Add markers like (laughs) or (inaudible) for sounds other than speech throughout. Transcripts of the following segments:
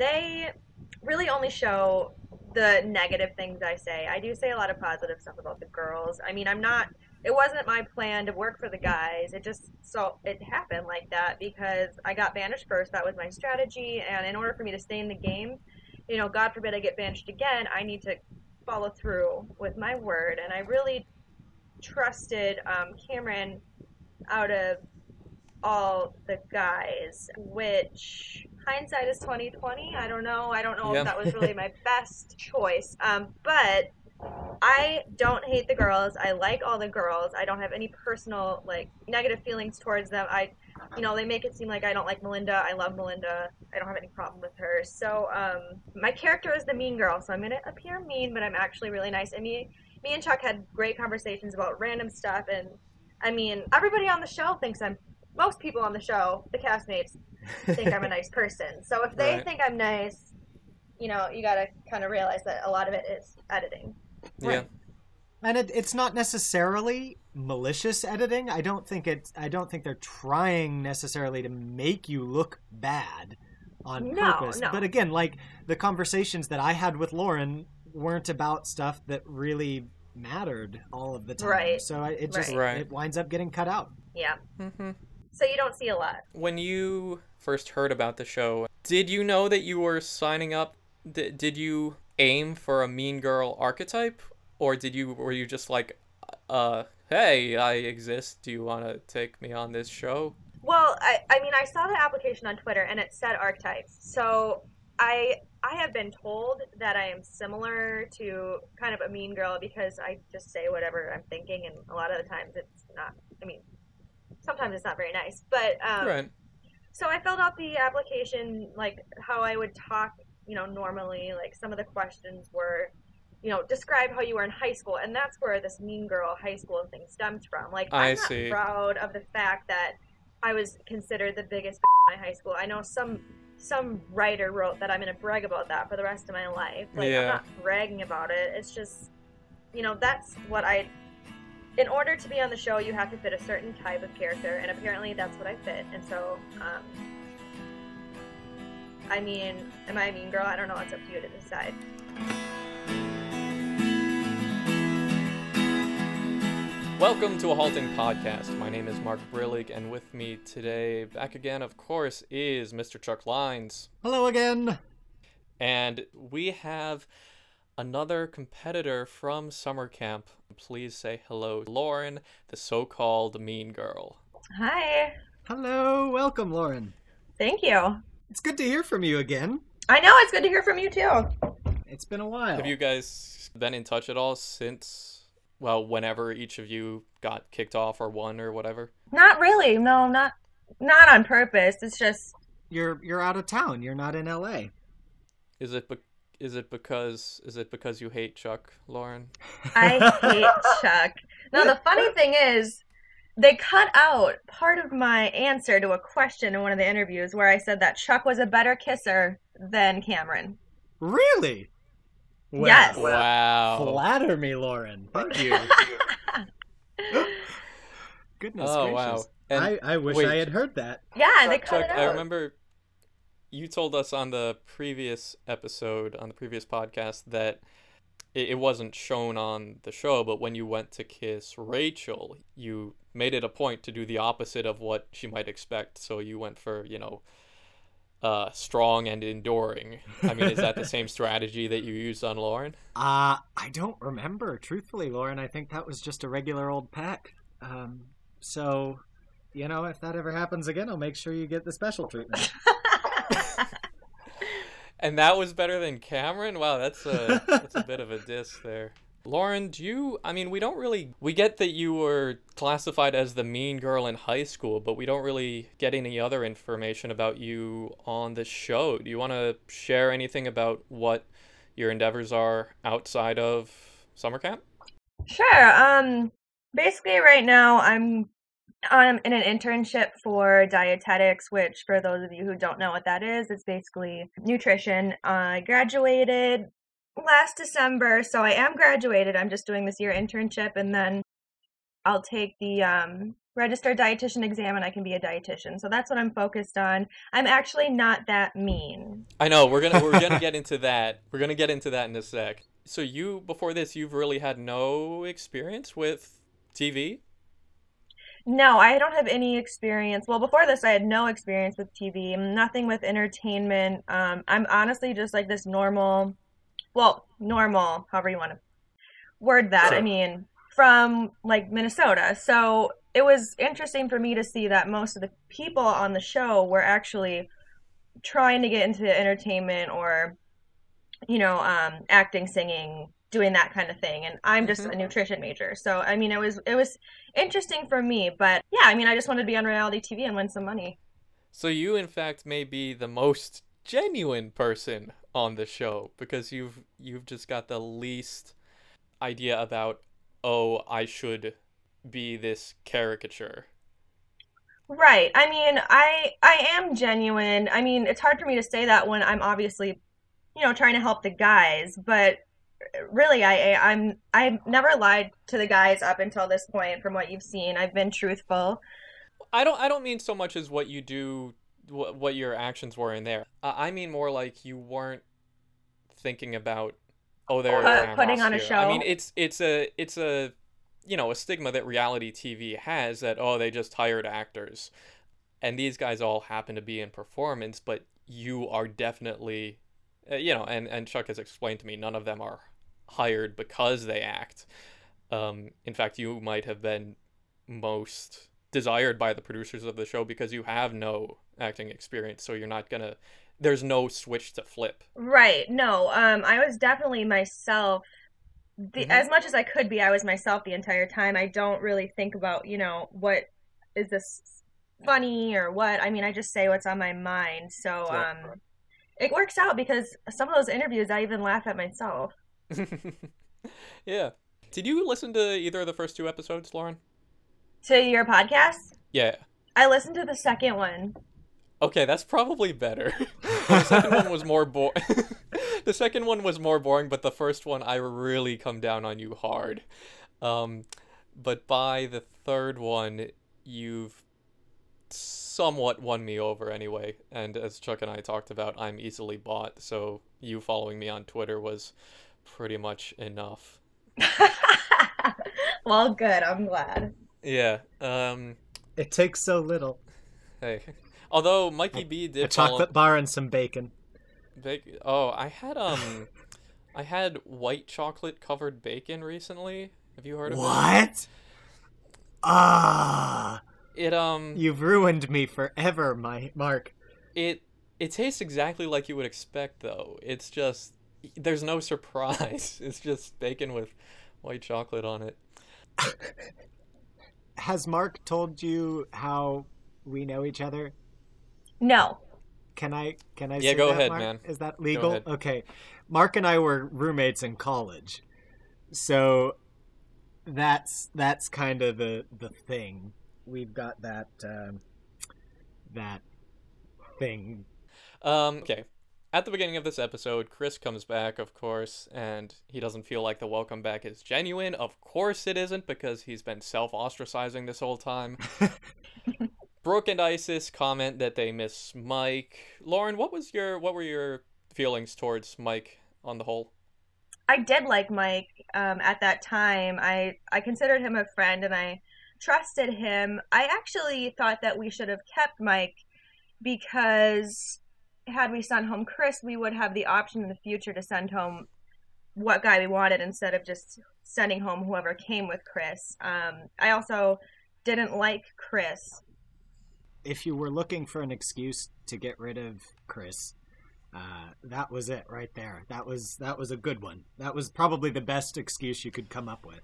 they really only show the negative things I say. I do say a lot of positive stuff about the girls. I mean, I'm not. It wasn't my plan to work for the guys. It just so it happened like that because I got banished first. That was my strategy, and in order for me to stay in the game, you know, God forbid I get banished again, I need to follow through with my word. And I really trusted um, Cameron out of all the guys, which hindsight is twenty twenty. I don't know. I don't know Yeah. if that was really my (laughs) best choice. Um, but I don't hate the girls. I like all the girls. I don't have any personal like negative feelings towards them. I, you know, they make it seem like I don't like Melinda. I love Melinda. I don't have any problem with her. So um, my character is the mean girl. So I'm gonna appear mean, but I'm actually really nice. And me, me and Chuck had great conversations about random stuff. And I mean, everybody on the show thinks I'm. Most people on the show, the castmates, think I'm a (laughs) nice person. So if they Right. think I'm nice, you know, you gotta kind of realize that a lot of it is editing. Yeah. and it, it's not necessarily malicious editing. I don't think it's. I don't think they're trying necessarily to make you look bad on No, purpose. no. But again, like the conversations that I had with Lauren weren't about stuff that really mattered all of the time. Right. So it just Right. it winds up getting cut out. Yeah. hmm So you don't see a lot. When you first heard about the show, did you know that you were signing up? D- did you aim for a mean girl archetype, or did you were you just like, uh, hey, I exist. Do you want to take me on this show? Well, I, I mean, I saw the application on Twitter and it said archetypes. So I I have been told that I am similar to kind of a mean girl because I just say whatever I'm thinking, and a lot of the times it's not. I mean, sometimes it's not very nice. But um, right. so I filled out the application like how I would talk, you know, normally. Like some of the questions were, you know, describe how you were in high school, and that's where this mean girl high school thing stems from. Like I I'm not see. proud of the fact that I was considered the biggest (laughs) in my high school. I know some some writer wrote that I'm gonna brag about that for the rest of my life. Like I'm not bragging about it. It's just, you know, that's what I. In order to be on the show, you have to fit a certain type of character, and apparently that's what I fit. And so, um, I mean, am I a mean girl? I don't know. It's up to you to decide. Welcome to a halting podcast. My name is Mark Brillig, and with me today, back again, of course, is Mr. Chuck Lines. Hello again. And we have another competitor from summer camp. Please say hello, Lauren, the so called mean girl. Hi. Hello, welcome, Lauren. Thank you. It's good to hear from you again. I know it's good to hear from you too. It's been a while. Have you guys been in touch at all since, well, whenever each of you got kicked off or won or whatever? Not really. No, not not on purpose. It's just You're you're out of town. You're not in LA. Is it be- is it because is it because you hate Chuck, Lauren? I hate (laughs) Chuck. Now the funny thing is, they cut out part of my answer to a question in one of the interviews where I said that Chuck was a better kisser than Cameron. Really? Well, Yes. Wow. Flatter me, Lauren. Thank you. (laughs) Goodness Oh gracious. wow. And I, I wish wait. I had heard that. yeah, they Chuck, cut Chuck, it I remember you told us on the previous episode, on the previous podcast, that it, it wasn't shown on the show, but when you went to kiss Rachel, you made it a point to do the opposite of what she might expect. So you went for, you know, uh, strong and enduring. I mean, is that the same (laughs) strategy that you used on Lauren? Uh, I don't remember, truthfully, Lauren. I think that was just a regular old peck. Um, so, you know, if that ever happens again, I'll make sure you get the special treatment. (laughs) And that was better than Cameron? Wow, that's a that's a bit of a diss there. Lauren, do you I mean, we don't really we get that you were classified as the mean girl in high school, but we don't really get any other information about you on the show. Do you want to share anything about what your endeavors are outside of summer camp? Sure. Um, basically, right now I'm um in an internship for dietetics, which for those of you who don't know what that is, it's basically nutrition. I graduated last December, so I am graduated. I'm just doing this year internship, and then I'll take the um registered dietitian exam and I can be a dietitian. So that's what I'm focused on. I'm actually not that mean. I know we're gonna we're gonna (laughs) get into that. We're gonna get into that in a sec. So you before this, you've really had no experience with TV. No, I don't have any experience. Well, before this, I had no experience with TV, nothing with entertainment. Um, I'm honestly just like this normal, well, normal, however you want to word that. I mean, from like Minnesota. So it was interesting for me to see that most of the people on the show were actually trying to get into entertainment or, you know, um, acting, singing, doing that kind of thing. And I'm just Mhm. a nutrition major. So, I mean, it was, it was interesting for me. But yeah, I mean, I just wanted to be on reality TV and win some money. So you, in fact, may be the most genuine person on the show because you've you've just got the least idea about oh I should be this caricature. Right. I mean, I I am genuine. I mean, it's hard for me to say that when I'm obviously, you know, trying to help the guys, but really I I- I'm I've never lied to the guys up until this point from what you've seen. I've been truthful. I don't I don't mean so much as what you do what what your actions were in there. I I mean more like you weren't thinking about oh Put- putting on a show. I mean it's it's a it's a you know a stigma that reality TV has that oh they just hired actors, and these guys all happen to be in performance, but you are definitely uh, you know and and Chuck has explained to me none of them are hired because they act. Um, in fact, you might have been most desired by the producers of the show because you have no acting experience, so you're not gonna. There's no switch to flip. Right. No, um I was definitely myself. The, Mhm. As much as I could be, I was myself the entire time. I don't really think about, you know, what is this funny or what. I mean, I just say what's on my mind. So, um it works out because some of those interviews I even laugh at myself. (laughs) yeah. Did you listen to either of the first two episodes, Lauren? To your podcast? Yeah. I listened to the second one. Okay, that's probably better. (laughs) the second one was more bo- (laughs) The second one was more boring, but the first one I really come down on you hard. Um, but by the third one, you've somewhat won me over anyway. And as Chuck and I talked about, I'm easily bought, so you following me on Twitter was pretty much enough. (laughs) well, good. I'm glad. Yeah. Um. It takes so little. Hey. (laughs) Although Mikey B did a chocolate bar and some bacon. Bake- oh, I had um, I had white chocolate covered bacon recently. Have you heard of it? What? Ah, it? It um, you've ruined me forever, my Mark. it it tastes exactly like you would expect though. It's just (laughs) there's no surprise. (laughs) It's just bacon with white chocolate on it. (laughs) Has Mark told you how we know each other? No. Can I? Can I? Yeah, say go that, ahead, Mark? man. Is that legal? Okay. Mark and I were roommates in college, so that's that's kind of the the thing. We've got that um, that thing. Um, okay. At the beginning of this episode, Chris comes back, of course, and he doesn't feel like the welcome back is genuine. Of course it isn't, because he's been self ostracizing this whole time. (laughs) Brooke and Isis comment that they miss Mike. Lauren, what was your what were your feelings towards Mike on the whole? I did like Mike um, at that time. I I considered him a friend and I trusted him. I actually thought that we should have kept Mike because had we sent home Chris, we would have the option in the future to send home what guy we wanted instead of just sending home whoever came with Chris. Um, I also didn't like Chris. If you were looking for an excuse to get rid of Chris, uh, that was it right there. That was that was a good one. That was probably the best excuse you could come up with.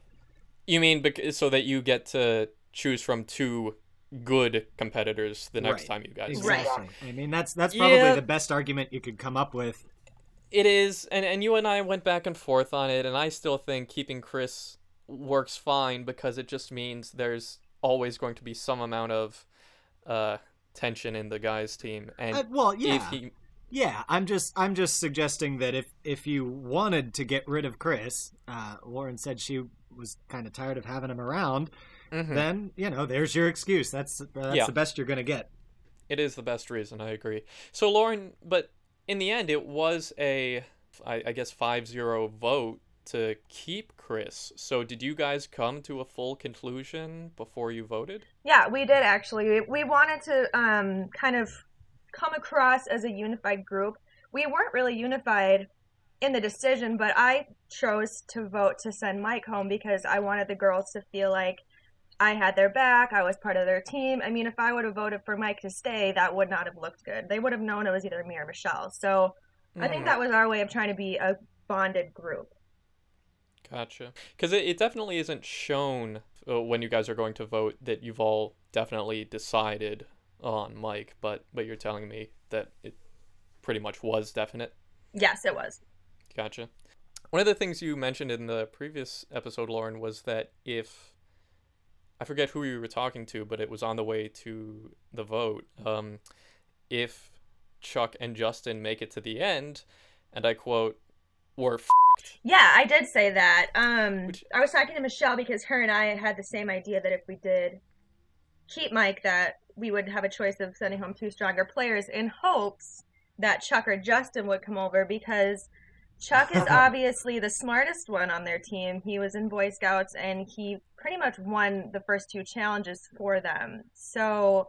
You mean bec- so that you get to choose from two good competitors the next Right. time you guys Right. Exactly. I mean, that's that's probably Yeah. the best argument you could come up with. It is, and and you and I went back and forth on it, and I still think keeping Chris works fine because it just means there's always going to be some amount of uh, tension in the guys' team, and Uh, well, yeah, if he, yeah. I'm just I'm just suggesting that if if you wanted to get rid of Chris, uh, Lauren said she was kind of tired of having him around. Mhm. then you know there's your excuse. That's that's Yeah. the best you're gonna get. It is the best reason, I agree. So, Lauren, but in the end, it was a, I, I guess, 5 0 vote to keep Chris. So, did you guys come to a full conclusion before you voted? Yeah, we did actually. We, we wanted to um, kind of come across as a unified group. We weren't really unified in the decision, but I chose to vote to send Mike home because I wanted the girls to feel like I had their back. I was part of their team. I mean, if I would have voted for Mike to stay, that would not have looked good. They would have known it was either me or Michelle. So I think Mhm. that was our way of trying to be a bonded group. Gotcha. Because it, it definitely isn't shown uh, when you guys are going to vote that you've all definitely decided on Mike, but but you're telling me that it pretty much was definite. Yes, it was. Gotcha. One of the things you mentioned in the previous episode, Lauren, was that if I forget who you were talking to, but it was on the way to the vote. Um, if Chuck and Justin make it to the end, and I quote, "We're f- Yeah, I did say that. Um, Which- I was talking to Michelle because her and I had the same idea that if we did keep Mike, that we would have a choice of sending home two stronger players in hopes that Chuck or Justin would come over because Chuck is (laughs) obviously the smartest one on their team. He was in Boy Scouts and he pretty much won the first two challenges for them. So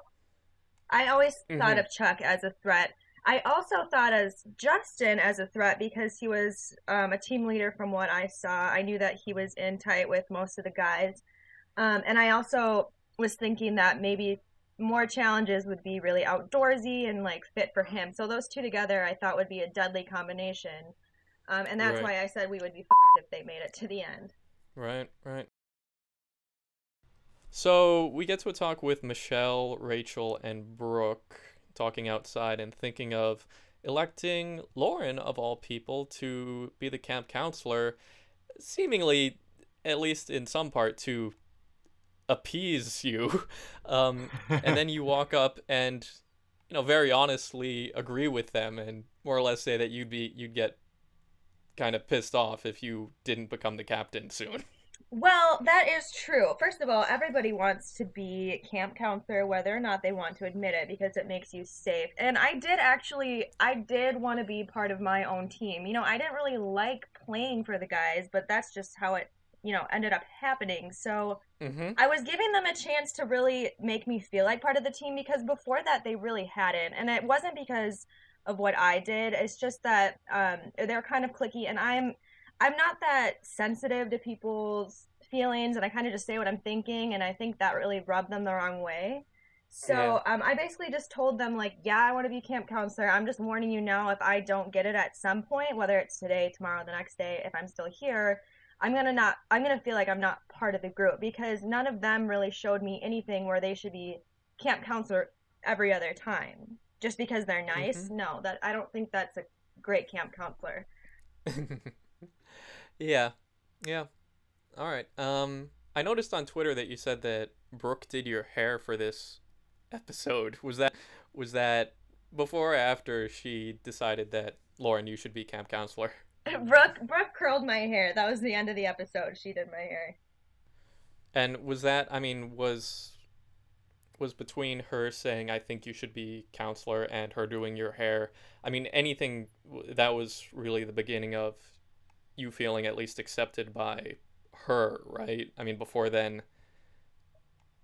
I always thought Mhm. of Chuck as a threat. I also thought as Justin as a threat because he was um, a team leader from what I saw. I knew that he was in tight with most of the guys. Um, and I also was thinking that maybe more challenges would be really outdoorsy and like fit for him. So those two together I thought would be a deadly combination. Um, and that's Right. why I said we would be fucked if they made it to the end. Right, right. So we get to a talk with Michelle, Rachel, and Brooke talking outside and thinking of electing Lauren, of all people, to be the camp counselor, seemingly, at least in some part, to appease you. (laughs) Um, and then you walk up and, you know, very honestly agree with them and more or less say that you'd be you'd get kind of pissed off if you didn't become the captain soon. (laughs) Well, that is true. First of all, everybody wants to be camp counselor, whether or not they want to admit it, because it makes you safe. And I did actually, I did want to be part of my own team. You know, I didn't really like playing for the guys, but that's just how it, you know, ended up happening. So Mm-hmm. I was giving them a chance to really make me feel like part of the team because before that they really hadn't, and it wasn't because of what I did. It's just that um, they're kind of clicky, and I'm I'm not that sensitive to people's feelings, and I kind of just say what I'm thinking, and I think that really rubbed them the wrong way. So um, I basically just told them like, yeah, I want to be camp counselor. I'm just warning you now. If I don't get it at some point, whether it's today, tomorrow, the next day, if I'm still here, I'm gonna not. I'm gonna feel like I'm not part of the group because none of them really showed me anything where they should be camp counselor every other time. Just because they're nice, no. That I don't think that's a great camp counselor. (laughs) yeah, yeah. All right. Um, I noticed on Twitter that you said that Brooke did your hair for this episode. (laughs) Was that was that before or after she decided that Lauren, you should be camp counselor? (laughs) Brooke Brooke curled my hair. That was the end of the episode. She did my hair. And was that? I mean, was was between her saying I think you should be counselor and her doing your hair. I mean, anything that was really the beginning of you feeling at least accepted by her, right? I mean, before then,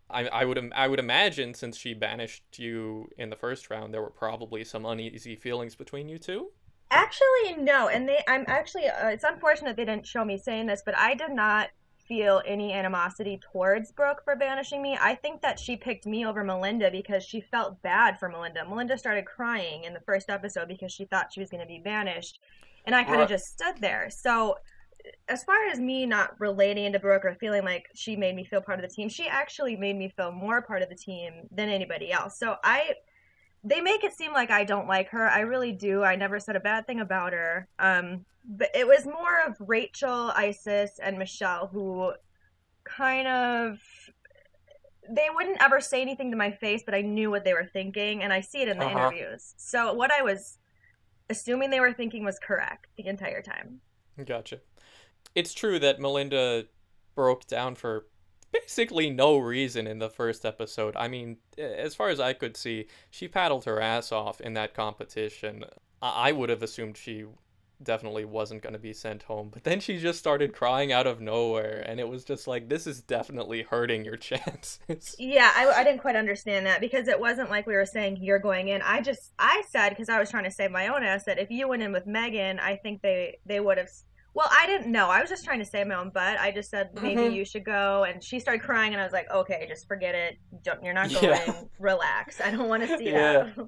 I I would I would imagine since she banished you in the first round, there were probably some uneasy feelings between you two. Actually, no. And they, I'm actually, uh, it's unfortunate they didn't show me saying this, but I did not feel any animosity towards Brooke for banishing me. I think that she picked me over Melinda because she felt bad for Melinda. Melinda started crying in the first episode because she thought she was going to be banished. And I kind of just stood there. So, as far as me not relating to Brooke or feeling like she made me feel part of the team, she actually made me feel more part of the team than anybody else. So, I they make it seem like I don't like her. I really do. I never said a bad thing about her. Um, but it was more of Rachel, Isis, and Michelle who kind of they wouldn't ever say anything to my face, but I knew what they were thinking, and I see it in the Uh-huh. interviews. So what I was assuming they were thinking was correct the entire time. Gotcha. It's true that Melinda broke down for basically no reason in the first episode. I mean, as far as I could see, she paddled her ass off in that competition. I, I would have assumed she definitely wasn't going to be sent home. But then she just started crying out of nowhere, and it was just like, this is definitely hurting your (laughs) chances. Yeah, I, I didn't quite understand that because it wasn't like we were saying you're going in. I just I said because I was trying to save my own ass that if you went in with Megan, I think they they would have. Well, I didn't know. I was just trying to save my own butt. I just said maybe Mhm. you should go, and she started crying, and I was like, okay, just forget it. Don't, you're not going. Yeah. Relax. I don't want to see Yeah. that.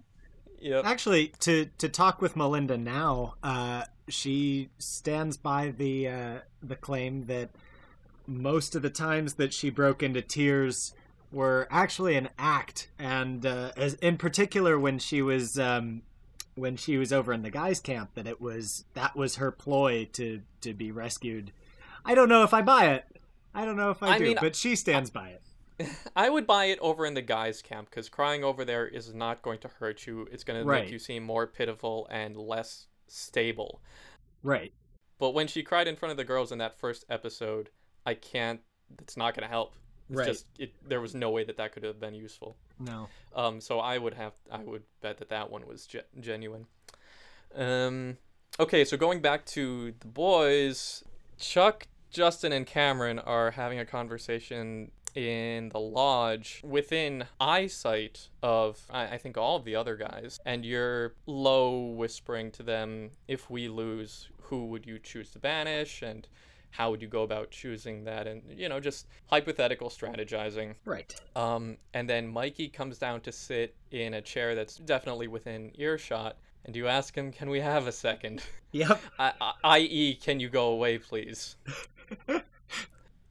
Yep. Actually, to to talk with Melinda now, uh, she stands by the uh, the claim that most of the times that she broke into tears were actually an act, and uh, as, in particular when she was um, when she was over in the guys' camp, that it was that was her ploy to to be rescued. I don't know if I buy it. I don't know if I, I do, mean, but she stands by it. (laughs) I would buy it over in the guys' camp because crying over there is not going to hurt you. It's going to make you seem more pitiful and less stable. Right. But when she cried in front of the girls in that first episode, I can't. It's not going to help. It's Right. just it, there was no way that that could have been useful. No. Um, so I would have I would bet that that one was ge- genuine. Um, okay, so going back to the boys, Chuck, Justin, and Cameron are having a conversation in the lodge within eyesight of I, I think all of the other guys, and you're low whispering to them, "If we lose, who would you choose to banish?" and how would you go about choosing that and you know just hypothetical strategizing Right. Um, and then Mikey comes down to sit in a chair that's definitely within earshot. And you ask him, "Can we have a second? (laughs) Yep. (laughs) I- I- I.e., can you go away, please?" (laughs)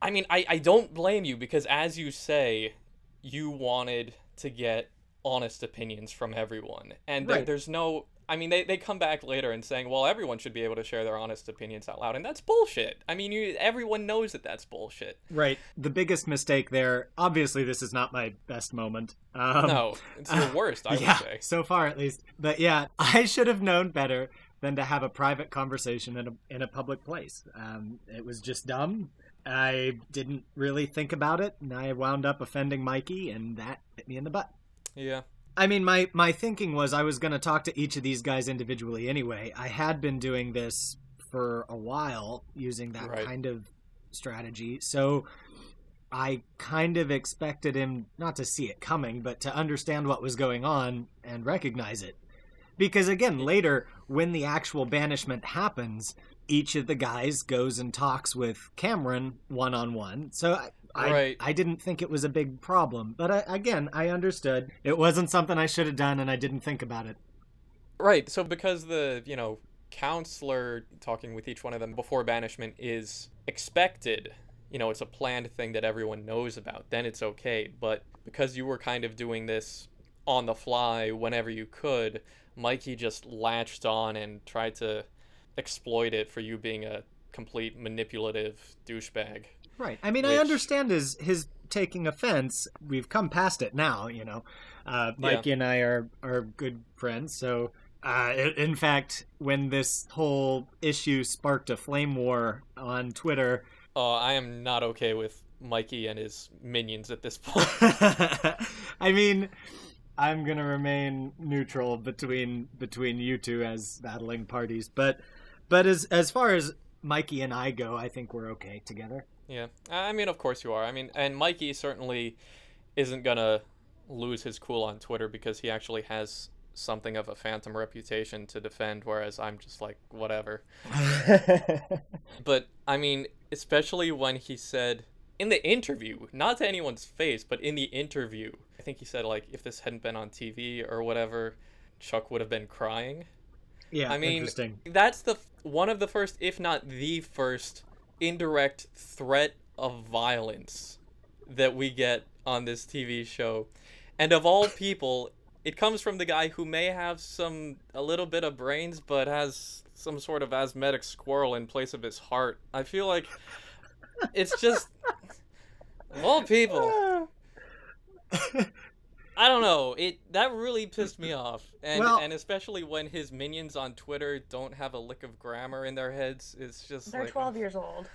I mean, I, I don't blame you because, as you say, you wanted to get honest opinions from everyone, and there, Right. there's no. I mean, they, they come back later and saying, well, everyone should be able to share their honest opinions out loud, and that's bullshit. I mean, you everyone knows that that's bullshit. Right. The biggest mistake there, obviously, this is not my best moment. Um, no, it's your (laughs) worst, I yeah, would say. so far at least. But yeah, (laughs) I should have known better than to have a private conversation in a in a public place. Um, it was just dumb. I didn't really think about it, and I wound up offending Mikey, and that hit me in the butt. Yeah. I mean, my my thinking was I was going to talk to each of these guys individually anyway. I had been doing this for a while using that Right. kind of strategy, so I kind of expected him not to see it coming, but to understand what was going on and recognize it. Because again, later when the actual banishment happens, each of the guys goes and talks with Cameron one on one. So I, I, Right. I didn't think it was a big problem. But I, again, I understood it wasn't something I should have done, and I didn't think about it. Right. So because the, you know, counselor talking with each one of them before banishment is expected, you know, it's a planned thing that everyone knows about, then it's okay. But because you were kind of doing this on the fly whenever you could, Mikey just latched on and tried to exploit it for you being a complete manipulative douchebag. Right. I mean, I understand his his taking offense. We've come past it now. You know, uh, Mikey and I are are good friends. So, uh, in fact, when this whole issue sparked a flame war on Twitter, Uh, I am not okay with Mikey and his minions at this point. (laughs) I mean, I'm gonna remain neutral between between you two as battling parties, but but as as far as Mikey and I go, I think we're okay together. Yeah, I mean, of course you are. I mean, and Mikey certainly isn't gonna lose his cool on Twitter because he actually has something of a phantom reputation to defend, whereas I'm just like whatever. (laughs) But I mean, especially when he said in the interview, not to anyone's face, but in the interview, I think he said like if this hadn't been on TV or whatever, Chuck would have been crying. yeah, I mean, interesting. That's the one of the first, if not the first, indirect threat of violence that we get on this TV show. And of all people, it comes from the guy who may have some a little bit of brains but has some sort of asthmatic squirrel in place of his heart. I feel like it's just of all people. (laughs) (laughs) I don't know. It that really pissed me off, and Well- and especially when his minions on Twitter don't have a lick of grammar in their heads. It's just They're like, 12 uh, years old.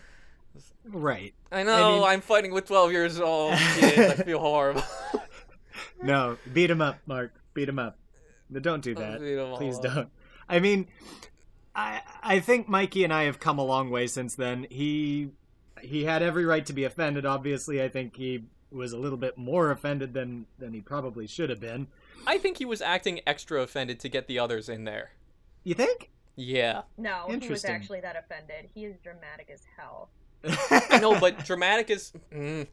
Right. I know mean- I'm fighting with 12 years old (laughs) kids. I feel horrible. (laughs) No, beat him up, Mark. Beat him up. But don't do that. Please all don't. I mean, I I think Mikey and I have come a long way since then. He he had every right to be offended. Obviously, I think he was a little bit more offended than than he probably should have been. I think he was acting extra offended to get the others in there. You think? Yeah. No, he was actually that offended. He is dramatic as hell. (laughs) I know, but dramatic is. Mm,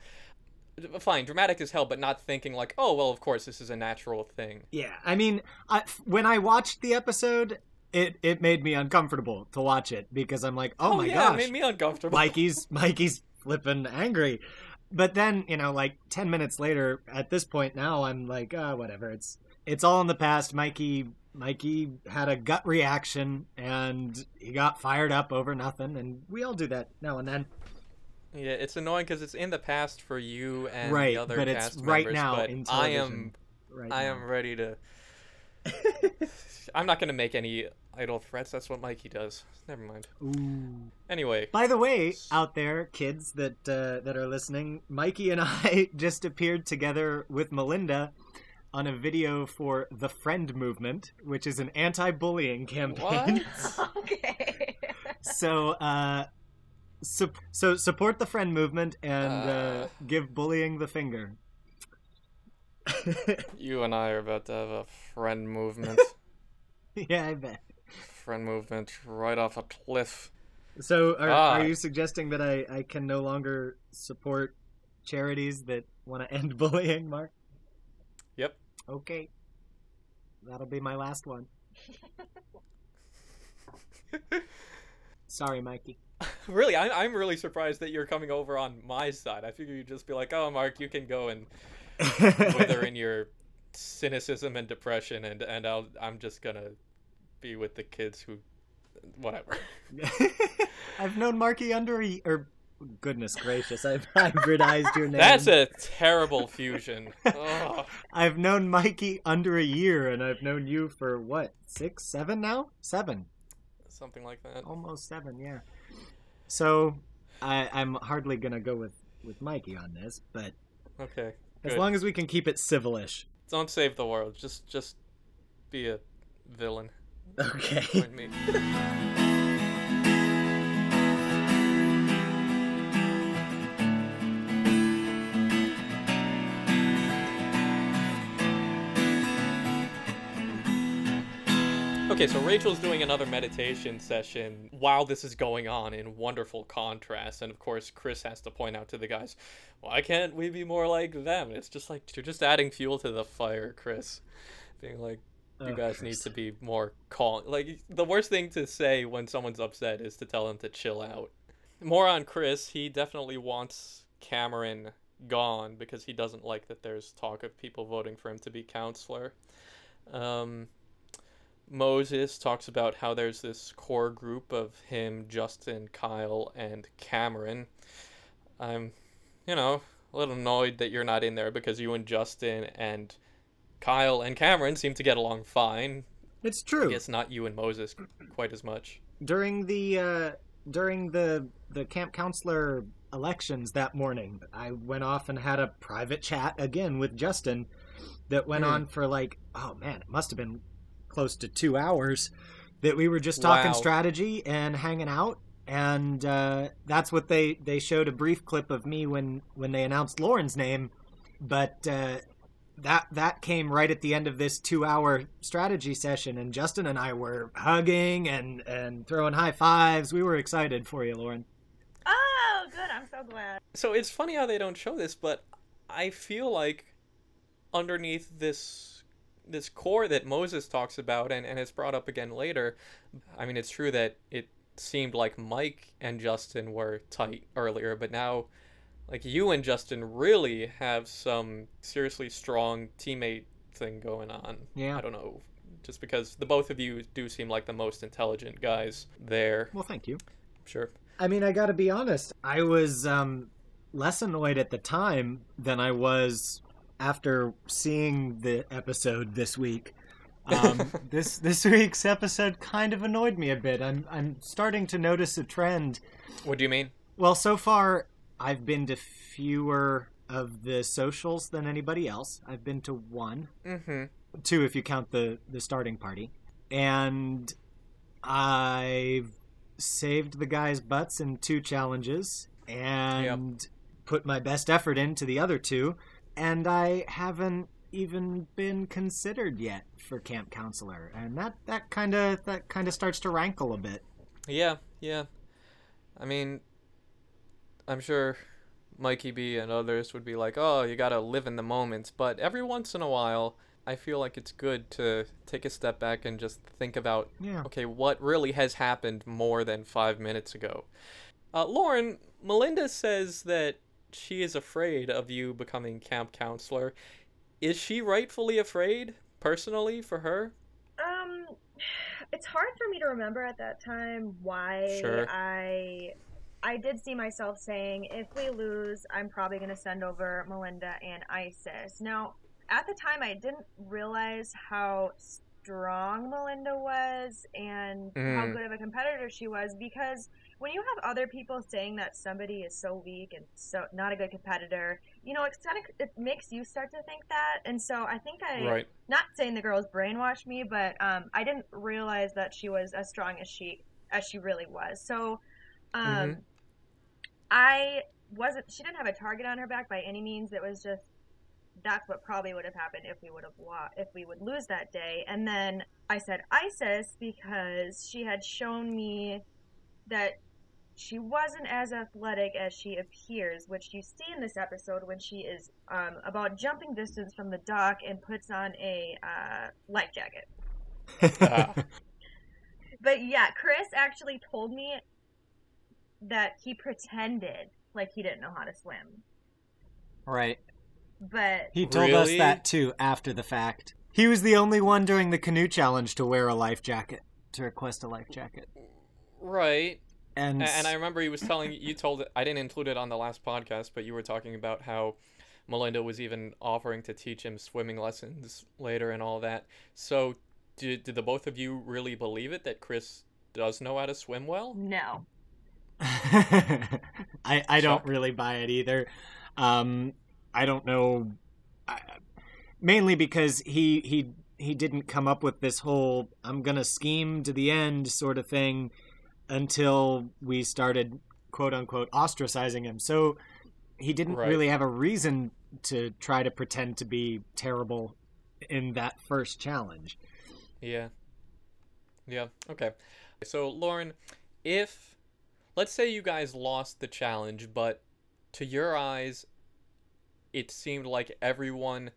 fine, dramatic as hell, but not thinking like, oh, well, of course, this is a natural thing. Yeah, I mean, I, when I watched the episode, it it made me uncomfortable to watch it because I'm like, oh, my yeah, gosh, it made me uncomfortable. Mikey's Mikey's flipping angry. But then, you know, like 10 minutes later, at this point now, I'm like, uh, whatever. It's it's all in the past. Mikey Mikey had a gut reaction and he got fired up over nothing and we all do that now and then. Yeah, it's annoying because it's in the past for you and Right, the other but it's cast right now but in I am, Right. I now. am ready to. (laughs) I'm not gonna make any idle threats. That's what Mikey does. Never mind. Ooh. Anyway, By the way, out there, kids that uh, that are listening, Mikey and (laughs) I just appeared together with Melinda on a video for the Friend Movement, which is an anti-bullying campaign. what? (laughs) (laughs) okay. so, uh, sup- so support the Friend Movement and uh, Uh. give bullying the finger. you and I are about to have a friend movement. yeah, I bet. Friend movement right off a cliff. So, are, Ah. are you suggesting that I, I can no longer support charities that want to (laughs) end bullying, Mark? Yep. Okay. That'll be my last one. Sorry, Mikey. (laughs) really, I'm, I'm really surprised that you're coming over on my side. I figure you'd just be like, oh, Mark, you can go and wither (laughs) in your cynicism and depression, and, and I'll, I'm just gonna be with the kids who. Whatever. (laughs) I've known Marky under a or goodness gracious, I've (laughs) hybridized your name. That's a terrible fusion. Ugh. (laughs) I've known Mikey under a year, and I've known you for what six, seven now? Seven, Something like that. almost seven, yeah. So, I, I'm hardly gonna go with with Mikey on this, but Okay. as long as we can keep it civilish. Don't save the world. Just just be a villain. Okay. Okay, so Rachel's doing another meditation session while this is going on in wonderful contrast. And of course, Chris has to point out to the guys, why can't we be more like them? It's just like, you're just adding fuel to the fire, Chris. Being like, you Oh, guys need to be more calm. Like, the worst thing to say when someone's upset is to tell them to chill out. More on Chris, he definitely wants Cameron gone because he doesn't like that there's talk of people voting for him to be counselor. Um, Moses talks about how there's this core group of him, Justin, Kyle, and Cameron. I'm, you know, a little annoyed that you're not in there because you and Justin and Kyle and Cameron seem to get along fine. It's true. I guess not you and Moses quite as much. during the uh, during the the camp counselor elections that morning, I went off and had a private chat again with Justin that went Hmm. on for like oh man, it must have been close to two hours. That we were just talking Wow. strategy and hanging out, and uh, that's what they they showed a brief clip of me when when they announced Lauren's name, but. Uh, that that came right at the end of this two hour strategy session and justin and i were hugging and and throwing high fives we were excited for you lauren Oh, good. I'm so glad. So it's funny how they don't show this, but I feel like underneath this this core that Moses talks about and, and is brought up again later, I mean it's true that it seemed like Mike and Justin were tight earlier, but now like you and Justin really have some seriously strong teammate thing going on. Yeah. I don't know. Just because the both of you do seem like the most intelligent guys there. well thank you Sure. i mean i gotta be honest i was um less annoyed at the time than i was after seeing the episode this week um, (laughs) this this week's episode kind of annoyed me a bit i'm i'm starting to notice a trend What do you mean? Well, so far I've been to fewer of the socials than anybody else. I've been to one, Mm-hmm. two if you count the the starting party, and I've saved the guys' butts in two challenges and put my best effort into the other two, and I haven't even been considered yet for camp counselor, and that that kind of that kind of starts to rankle a bit. Yeah, yeah. I mean, I'm sure Mikey B and others would be like, "Oh, you gotta live in the moment," but every once in a while, I feel like it's good to take a step back and just think about, Yeah. okay, what really has happened more than five minutes ago. Uh, Lauren, Melinda says that she is afraid of you becoming camp counselor. Is she rightfully afraid, personally, for her? Um, (sighs) it's hard for me to remember at that time why Sure. I I did see myself saying if we lose, I'm probably going to send over Melinda and Isis. Now, at the time, I didn't realize how strong Melinda was and how Mm. good of a competitor she was because when you have other people saying that somebody is so weak and so not a good competitor, you know, it's kind of it makes you start to think that. And so I think I Right. not saying the girls brainwashed me, but um, I didn't realize that she was as strong as she as she really was. So, um, Mhm. I wasn't. She didn't have a target on her back by any means. It was just that's what probably would have happened if we would have lost, if we would lose that day. And then I said Isis because she had shown me that she wasn't as athletic as she appears, which you see in this episode when she is um, about jumping distance from the dock and puts on a uh, life jacket. (laughs) But yeah, Chris actually told me that he pretended like he didn't know how to swim. right. But He told us that too after the fact. He was the only one during the canoe challenge to wear a life jacket, to request a life jacket. Right. And, And I remember he was telling you told I didn't include it on the last podcast, but you were talking about how Melinda was even offering to teach him swimming lessons later and all that. So, did did the both of you really believe it that Chris does know how to swim well? no. (laughs) I I don't really buy it either. Um, I don't know, I, mainly because he he he didn't come up with this whole "I'm gonna scheme to the end" sort of thing until we started quote unquote ostracizing him. So he didn't Right. really have a reason to try to pretend to be terrible in that first challenge. Yeah. Yeah. Okay. So, Lauren, if let's say you guys lost the challenge, but to your eyes, it seemed like everyone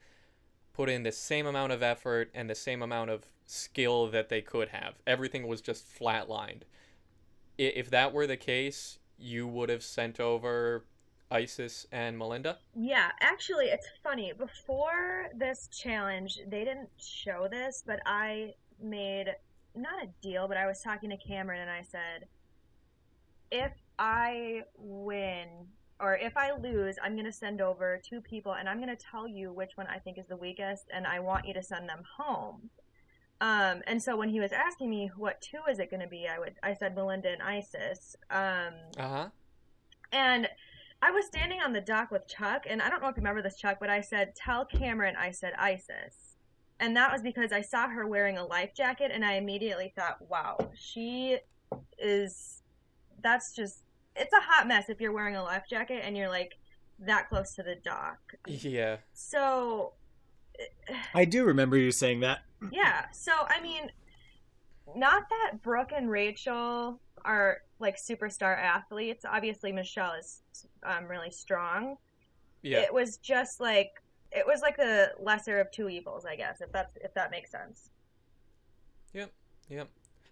put in the same amount of effort and the same amount of skill that they could have. Everything was just flatlined. If that were the case, you would have sent over Isis and Melinda? Yeah, actually, it's funny. Before this challenge, they didn't show this, but I made not a deal, but I was talking to Cameron and I said, if I win or if I lose, I'm going to send over two people and I'm going to tell you which one I think is the weakest and I want you to send them home. Um, and so when he was asking me what two is it going to be, I would I said Melinda and Isis. Um, Uh huh. and I was standing on the dock with Chuck, and I don't know if you remember this, Chuck, but I said, Tell Cameron I said Isis. And that was because I saw her wearing a life jacket, and I immediately thought, wow, she is. That's just. It's a hot mess if you're wearing a life jacket and you're like that close to the dock. Yeah. So, I do remember you saying that. yeah. So, I mean, not that Brooke and Rachel are like superstar athletes. Obviously, Michelle is um, really strong. Yeah. It was just like it was like the lesser of two evils, I guess, if that's if that makes sense. Yep. Yep.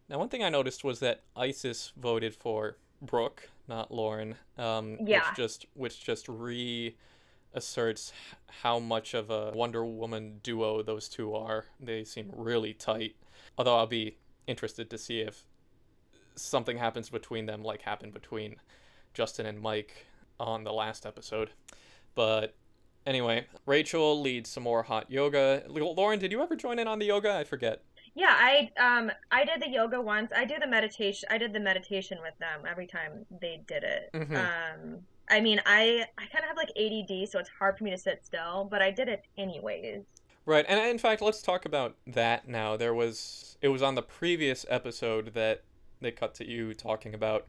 Now, one thing I noticed was that Isis voted for Brooke, not Lauren. Um, Yeah. Which just which just reasserts how much of a Wonder Woman duo those two are. They seem really tight. Although I'll be interested to see if something happens between them, like happened between Justin and Mike on the last episode. But anyway, Rachel leads some more hot yoga. Lauren, did you ever join in on the yoga? I forget. Yeah, I um I did the yoga once. I do the meditation. I did the meditation with them every time they did it. Mhm. Um, I mean, I I kind of have like ADD, so it's hard for me to sit still, but I did it anyways. Right, and in fact, let's talk about that now. There was it was on the previous episode that they cut to you talking about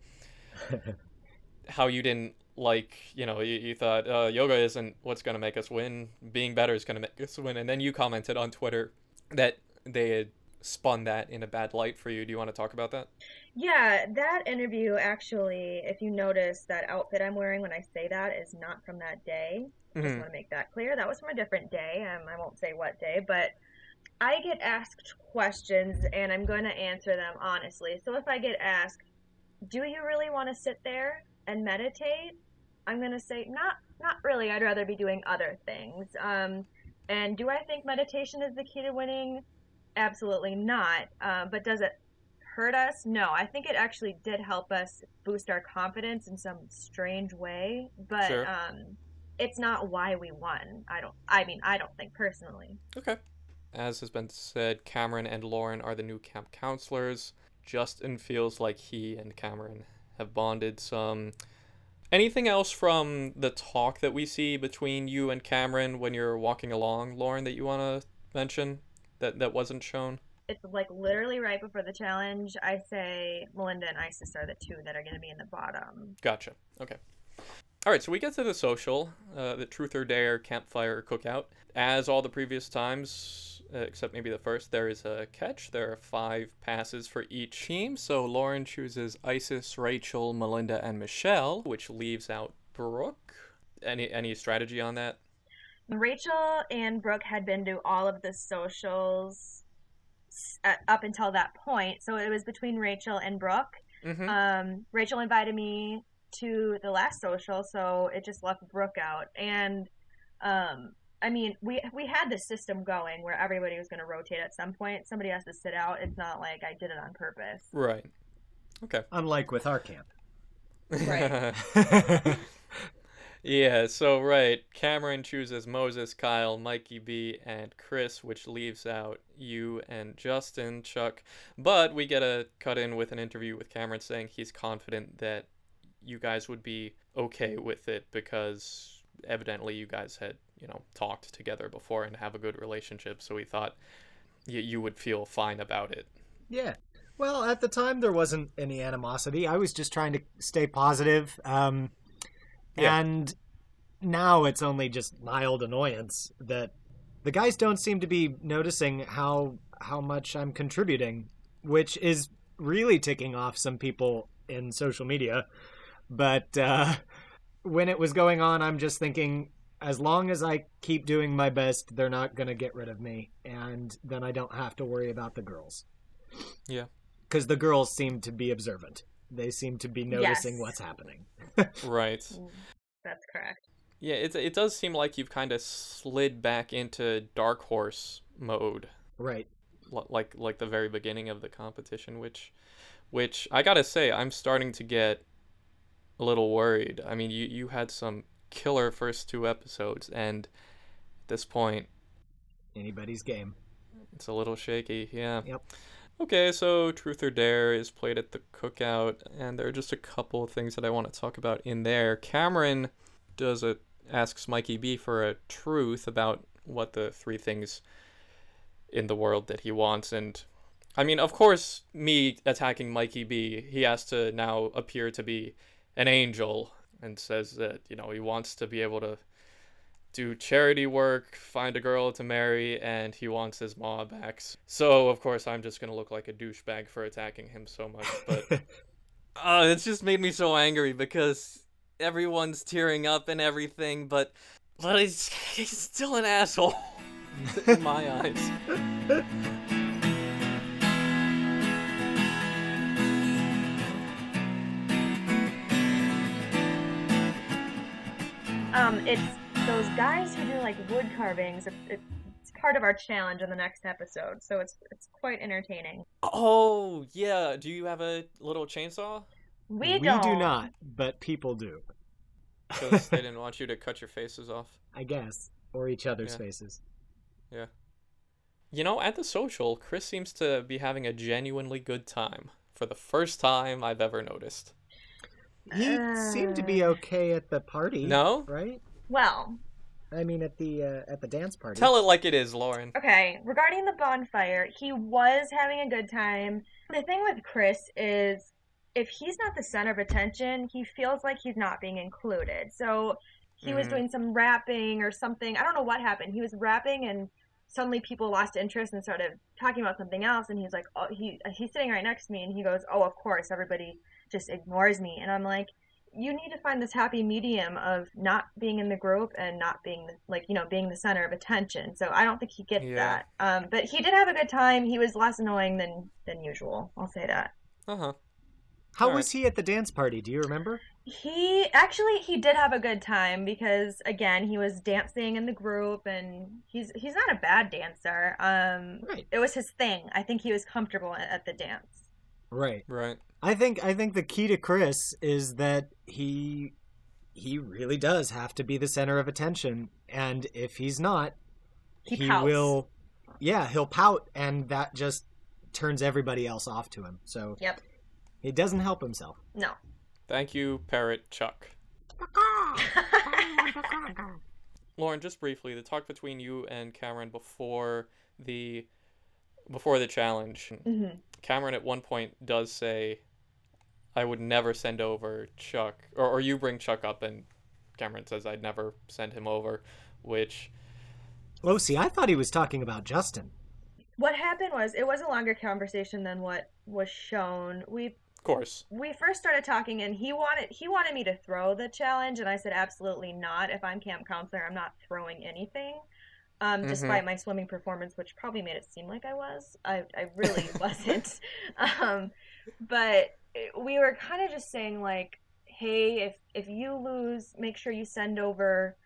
(laughs) how you didn't like, you know, you, you thought uh, yoga isn't what's going to make us win. Being better is going to make us win. And then you commented on Twitter that they had spun that in a bad light for you. Do you want to talk about that? Yeah, that interview actually, if you notice, that outfit I'm wearing when I say that is not from that day. I just Mhm. want to make that clear. That was from a different day. Um, I won't say what day, but I get asked questions and I'm going to answer them honestly. So if I get asked, "Do you really want to sit there and meditate?" I'm going to say, "Not, not really. I'd rather be doing other things." Um, and do I think meditation is the key to winning? Absolutely not. Uh, but does it hurt us? No. I think it actually did help us boost our confidence in some strange way. But Sure. um, it's not why we won. I don't. I mean, I don't think personally. Okay. As has been said, Cameron and Lauren are the new camp counselors. Justin feels like he and Cameron have bonded some. Anything else from the talk that we see between you and Cameron when you're walking along, Lauren, that you want to mention that that wasn't shown? It's like literally right before the challenge. I say Melinda and Isis are the two that are going to be in the bottom. Gotcha. Okay. All right, so we get to the social, uh, the Truth or Dare campfire cookout. As all the previous times, uh, except maybe the first, there is a catch. There are five passes for each team. So Lauren chooses Isis, Rachel, Melinda, and Michelle, which leaves out Brooke. Any any strategy on that? Rachel and Brooke had been to all of the socials s- uh, up until that point, so it was between Rachel and Brooke. Mm-hmm. Um, Rachel invited me to the last social, so it just left Brooke out. And um, I mean, we we had the system going where everybody was going to rotate at some point. Somebody has to sit out. It's not like I did it on purpose. right. Okay. Unlike with our camp. Right. (laughs) (laughs) Yeah, so right, Cameron chooses Moses, Kyle, Mikey B, and Chris, which leaves out you and Justin, Chuck. But we get a cut in with an interview with Cameron saying he's confident that you guys would be okay with it because evidently you guys had, you know, talked together before and have a good relationship, so he thought y- you would feel fine about it. Yeah. Well, at the time there wasn't any animosity. I was just trying to stay positive. Um, Yeah. And now it's only just mild annoyance that the guys don't seem to be noticing how how much I'm contributing, which is really ticking off some people in social media. But uh, when it was going on, I'm just thinking, as long as I keep doing my best, they're not going to get rid of me, and then I don't have to worry about the girls. Yeah. Because the girls seem to be observant. They seem to be noticing Yes. what's happening. (laughs) Right. That's correct. Yeah, it it does seem like you've kind of slid back into dark horse mode, Right. li- like like the very beginning of the competition, which which I gotta say I'm starting to get a little worried. I mean, you you had some killer first two episodes, and at this point Anybody's game. it's a little shaky. Yeah. Yep. Okay, so Truth or Dare is played at the cookout, and there are just a couple of things that I want to talk about in there. Cameron does a asks Mikey B for a truth about what the three things in the world that he wants, and I mean, of course, me attacking Mikey B, he has to now appear to be an angel, and says that you know he wants to be able to do charity work, find a girl to marry, and he wants his ma back. So of course I'm just gonna look like a douchebag for attacking him so much. But uh, (laughs) it's just made me so angry because everyone's tearing up and everything, but but he's he's still an asshole (laughs) in my eyes. Um, it's those guys who do like wood carvings. It's, it's part of our challenge in the next episode, so it's it's quite entertaining. Oh yeah, do you have a little chainsaw? We, we don't. We do not, but people do. Because they (laughs) didn't want you to cut your faces off. I guess. Or each other's Yeah. faces. Yeah. You know, at the social, Chris seems to be having a genuinely good time for the first time I've ever noticed. He seemed to be uh. okay at the party. No? right? Well, I mean, at the uh, at the dance party. Tell it like it is, Lauren. okay, regarding the bonfire, he was having a good time. The thing with Chris is if he's not the center of attention, he feels like he's not being included. So he was Mhm. doing some rapping or something. I don't know what happened. He was rapping and suddenly people lost interest and started talking about something else and he's like oh he he's sitting right next to me and he goes oh of course everybody just ignores me and i'm like you need to find this happy medium of not being in the group and not being like you know being the center of attention so i don't think he gets Yeah. that um, but he did have a good time he was less annoying than than usual i'll say that Uh huh. How All right. was he at the dance party? Do you remember? he actually he did have a good time because again he was dancing in the group and he's he's not a bad dancer um Right. it was his thing i think he was comfortable at, at the dance Right. Right. I think I think the key to Chris is that he he really does have to be the center of attention, and if he's not, He he pouts. will. Yeah, he'll pout, and that just turns everybody else off to him. So yep he doesn't help himself. no Thank you, Parrot Chuck. (laughs) Lauren, just briefly, the talk between you and Cameron before the before the challenge. hmm Cameron at one point does say, "I would never send over Chuck," or, or you bring Chuck up, and Cameron says, "I'd never send him over," which Oh, see, I thought he was talking about Justin. what happened was it was a longer conversation than what was shown. We of course, we first started talking and he wanted he wanted me to throw the challenge and i said absolutely not. If i'm camp counselor i'm not throwing anything. Um, Mhm. despite my swimming performance which probably made it seem like i was. I, I really (laughs) wasn't. Um, but we were kind of just saying like hey if if you lose make sure you send over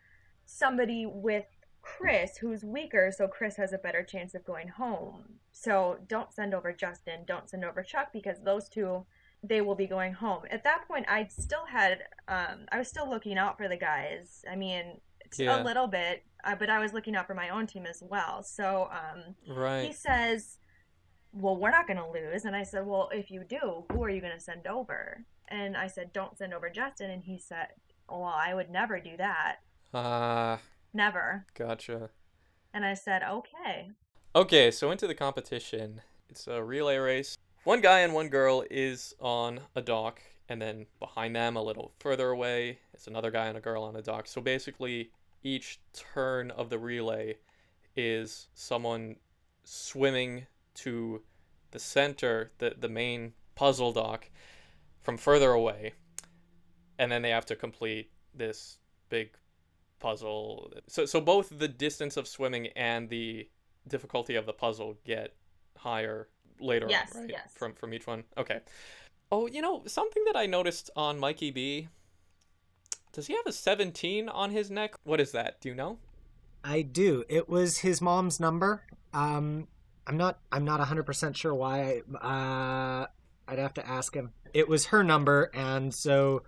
somebody with Chris, who's weaker, so Chris has a better chance of going home. So don't send over Justin, don't send over Chuck because those two they will be going home. At that point, I still had, um, I was still looking out for the guys. I mean, Yeah. a little bit, uh, but I was looking out for my own team as well. So um, he says, "Well, we're not going to lose," and I said, "Well, if you do, who are you going to send over?" And I said, "Don't send over Justin," and he said, "Well, I would never do that, Ah, never." gotcha. And I said, "Okay." Okay, so into the competition. It's a relay race. One guy and one girl is on a dock, and then behind them, a little further away, it's another guy and a girl on a dock. So basically, each turn of the relay is someone swimming to the center, the, the main puzzle dock, from further away. And then they have to complete this big puzzle. So, so both the distance of swimming and the difficulty of the puzzle get higher later Yes, on, right? yes. From from each one. Okay. Oh, you know, something that I noticed on Mikey B. Does he have a 17 on his neck? What is that? Do you know? I do. It was his mom's number. Um, I'm not. I'm not 100 percent sure why. Uh, I'd have to ask him. It was her number, and so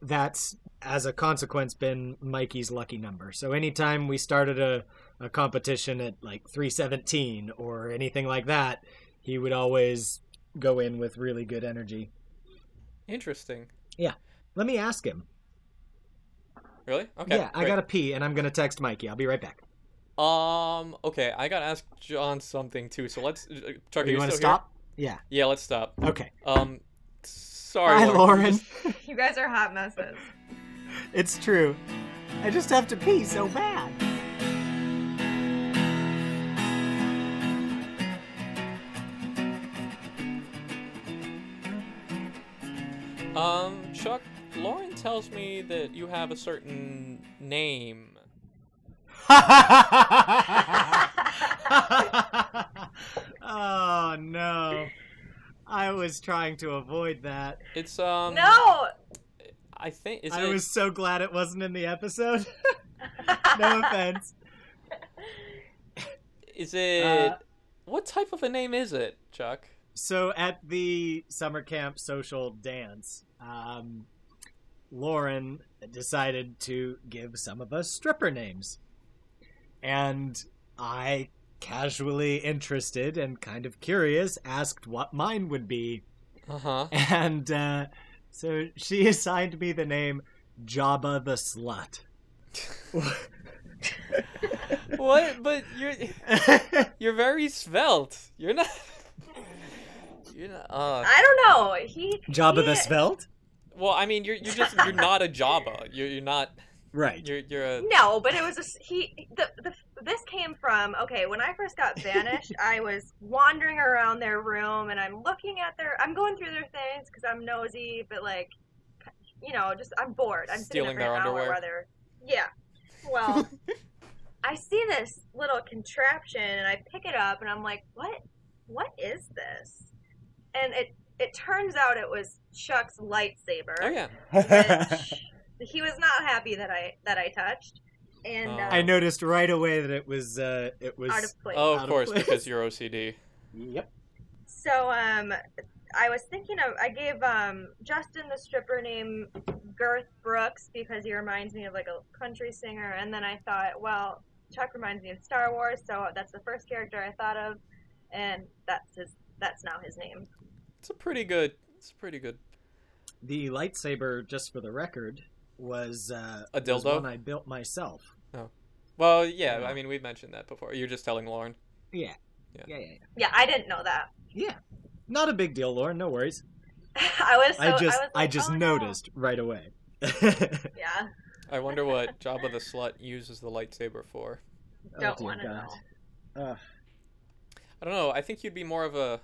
that's as a consequence been Mikey's lucky number. So anytime we started a a competition at like 317 or anything like that, he would always go in with really good energy. Interesting. Yeah. Let me ask him. Really? Okay. yeah, I gotta pee, and I'm gonna text Mikey. I'll be right back. Um. Okay, I gotta ask John something too. So let's. Uh, Chuck, you you want to still here? stop? Yeah. Yeah, let's stop. Okay. Um. Sorry, Hi, Lauren. Lauren. (laughs) You guys are hot messes. It's true. I just have to pee so bad. Um, Chuck, Lauren tells me that you have a certain name. (laughs) oh no. I was trying to avoid that. It's um. no. I think is I it. was so glad it wasn't in the episode. (laughs) no offense. Is it? Uh, what type of a name is it, Chuck? So at the summer camp social dance, um, Lauren decided to give some of us stripper names, and I casually interested and kind of curious, asked what mine would be. Uh huh. (laughs) And uh, so she (laughs) assigned me the name Jabba the Slut. What? But you're you're very svelte. You're not. You're not. Uh, I don't know. He Jabba he, the Svelte? well, I mean, you're you're just you're not a Jabba. You're you're not. Right. You're you're a. No, but it was a s- he. The, the this came from okay. When I first got banished, I was wandering around their room and I'm looking at their. I'm going through their things because I'm nosy, but like, you know, just I'm bored. I'm Stealing sitting there for their underwear. while yeah. Well, (laughs) I see this little contraption and I pick it up and I'm like, what? What is this? And it it turns out it was Chuck's lightsaber. Oh yeah. which he was not happy that I that I touched, and Oh. uh, I noticed right away that it was uh it was out of place. Oh, Out of of course, place. because (laughs) you're OCD. Yep. So um, I was thinking of I gave um Justin the stripper name Girth Brooks because he reminds me of like a country singer, and then I thought, well, Chuck reminds me of Star Wars, so that's the first character I thought of, and that's his that's now his name. It's a pretty good. It's pretty good. The lightsaber, just for the record, was uh A was dildo? one I built myself. Oh, well, yeah. Yeah. I mean, we've mentioned that before. You're just telling Lauren. Yeah. Yeah. Yeah, yeah, yeah. Yeah, I didn't know that. Yeah. Not a big deal, Lauren, no worries. (laughs) I was so, I just I like, just oh, no. noticed right away. (laughs) Yeah, I wonder what Jabba the Slut uses the lightsaber for. don't Oh, want to know. Ugh. I don't know. I think you'd be more of a.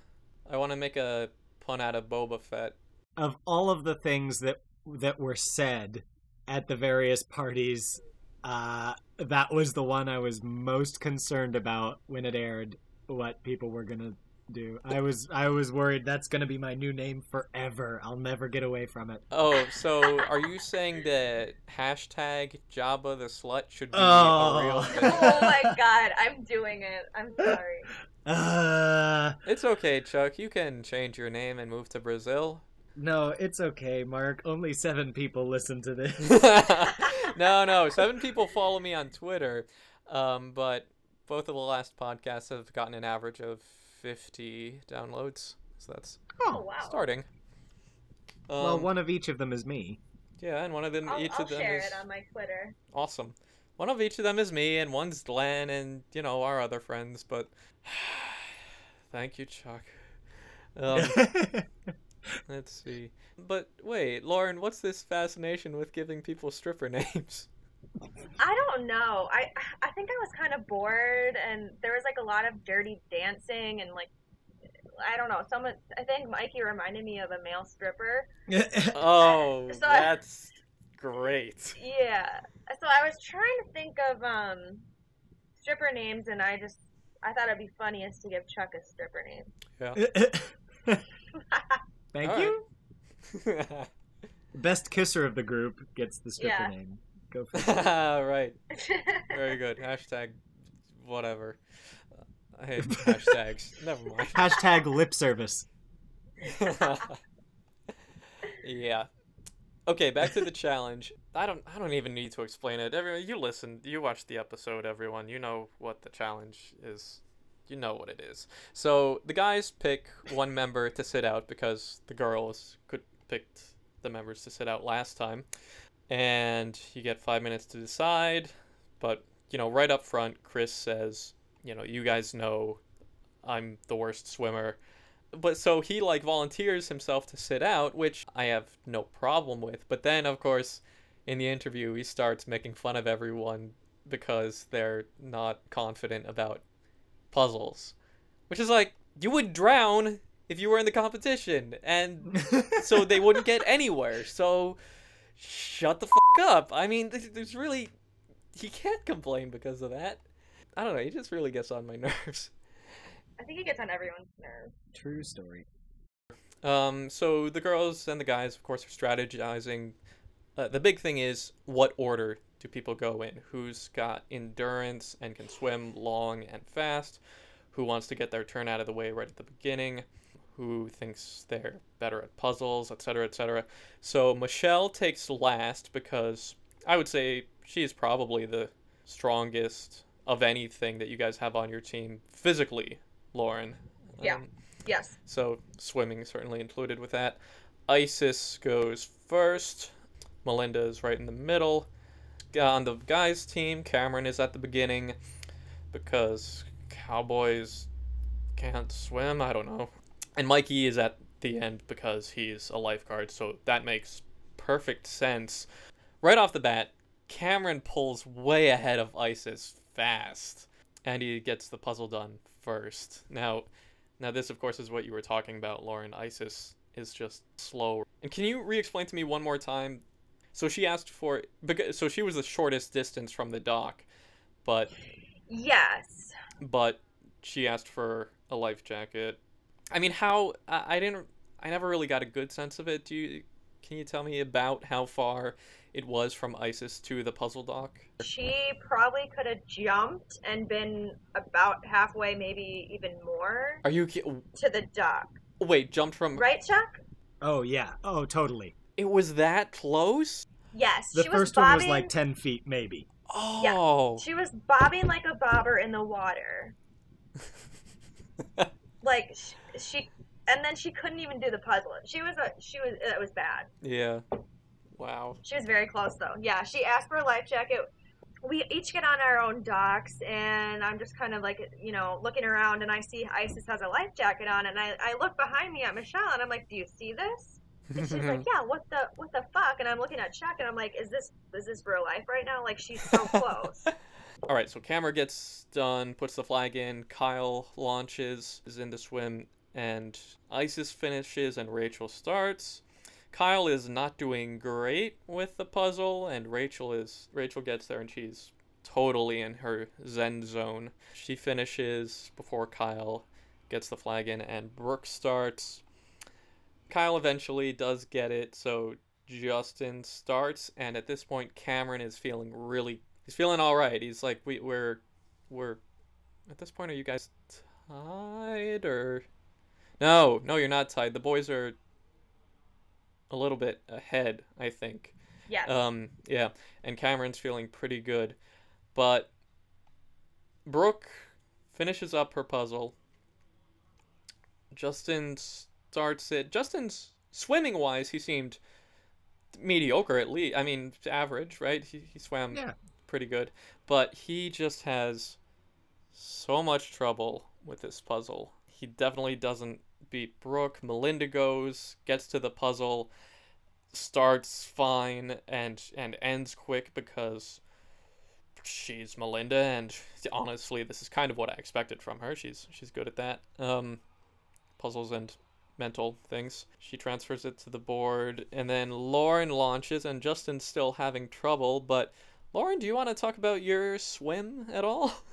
I want to make a pun out of Boba Fett. of all of the things that that were said at the various parties, uh, that was the one I was most concerned about when it aired. What people were gonna do. I was I was worried that's gonna be my new name forever. I'll never get away from it. Oh, so are you saying that hashtag Jabba the Slut should be a Oh. real (laughs) thing? oh my god, I'm doing it. I'm sorry. (laughs) Uh, It's okay, Chuck. You can change your name and move to Brazil. No, it's okay, Mark. Only seven people listen to this. (laughs) no, no. Seven people follow me on Twitter, um, but both of the last podcasts have gotten an average of 50 downloads. So that's Oh wow. starting. Um, well, one of each of them is me. yeah, and one of them, I'll, each I'll of them share is it on my Twitter. awesome. One of each of them is me, and one's Glenn, and you know our other friends. But (sighs) thank you, Chuck. Um, (laughs) (laughs) let's see. But wait, Lauren, what's this fascination with giving people stripper (laughs) names? I don't know. I I think I was kind of bored, and there was like a lot of dirty dancing, and like I don't know. Someone I think Mikey reminded me of a male stripper. (laughs) Oh, So I- that's great. Yeah. So I was trying to think of um stripper names, and I just I thought it'd be funniest to give Chuck a stripper name. Thank All you. (laughs) Best kisser of the group gets the stripper Yeah. name. Go for it. (laughs) right. (laughs) Very good. Hashtag whatever. Uh, I hate hashtags. Never mind. Hashtag lip service. yeah. Okay, back to the challenge. I don't I don't even need to explain it. Everyone you listened, you watched the episode, everyone. You know what the challenge is. You know what it is. So the guys pick one member to sit out because the girls could picked the members to sit out last time. And you get five minutes to decide. But, you know, right up front, Chris says, you know, you guys know I'm the worst swimmer but so he like volunteers himself to sit out, which I have no problem with. But then, of course, in the interview, he starts making fun of everyone because they're not confident about puzzles, which is like you would drown if you were in the competition, and so (laughs) they wouldn't get anywhere. So shut the fuck up. I mean, there's really he can't complain because of that. I don't know. He just really gets on my (laughs) nerves. I think he gets on everyone's nerves. True story. Um, so the girls and the guys, of course, are strategizing. Uh, the big thing is what order do people go in? Who's got endurance and can swim long and fast? Who wants to get their turn out of the way right at the beginning? Who thinks they're better at puzzles, etc., etc. So Michelle takes last because I would say she's probably the strongest of anything that you guys have on your team physically, Lauren. Yeah. Um, Yes. so swimming certainly included with that. Isis goes first. Melinda is right in the middle. On the guys' team, Cameron is at the beginning because Cowboys can't swim. I don't know. And Mikey is at the end because he's a lifeguard, so that makes perfect sense. Right off the bat, Cameron pulls way ahead of Isis fast, and he gets the puzzle done first. Now, now this of course is what you were talking about, Lauren. Isis is just slow. And can you re-explain to me one more time? So she asked for because so she was the shortest distance from the dock, but Yes. but she asked for a life jacket. I mean, how I, I didn't I never really got a good sense of it. Do you can you tell me about how far it was from Isis to the puzzle dock? She probably could have jumped and been about halfway, maybe even more, Are you ki- to the dock. wait, jumped from Right, Chuck? Oh yeah. Oh totally. It was that close? Yes. The she first was one was like ten feet, maybe. Oh. She was bobbing like a bobber in the water. (laughs) Like she, she, and then she couldn't even do the puzzle. She was a, she was, it was bad. yeah. Wow. She was very close though. Yeah, she asked for a life jacket. We each get on our own docks, and I'm just kind of like, you know, looking around, and I see Isis has a life jacket on, and I, I look behind me at Michelle, and I'm like, "Do you see this?" And she's like, "Yeah, what the what the fuck?" And I'm looking at Chuck, and I'm like, "Is this is this real life right now? Like she's so (laughs) close." All right, so Cameron gets done, puts the flag in. Kyle launches, is in the swim, and Isis finishes, and Rachel starts. Kyle is not doing great with the puzzle, and Rachel is Rachel gets there, and she's totally in her zen zone. She finishes before Kyle gets the flag in, and Brooke starts. Kyle eventually does get it, so Justin starts, and at this point, Cameron is feeling really he's feeling all right. He's like, we we're we're at this point. Are you guys tied or no? No, you're not tied. The boys are a little bit ahead, I think. Yeah. Um, yeah, and Cameron's feeling pretty good, but Brooke finishes up her puzzle. Justin starts it. Justin's swimming wise, he seemed mediocre at least. I mean, average, right? He he swam Yeah. pretty good, but he just has so much trouble with this puzzle. He definitely doesn't beat Brooke. Melinda goes, gets to the puzzle, starts fine and and ends quick because she's Melinda and honestly this is kind of what I expected from her. She's she's good at that. Um puzzles and mental things. She transfers it to the board and then Lauren launches and Justin's still having trouble, but Lauren, do you want to talk about your swim at all? (laughs)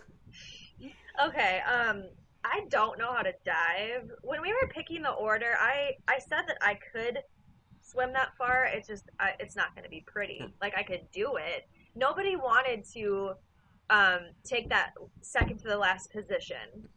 Okay, um, I don't know how to dive. When we were picking the order, I I said that I could swim that far. It's just I, it's not going to be pretty. Like I could do it. Nobody wanted to um, take that second to the last position.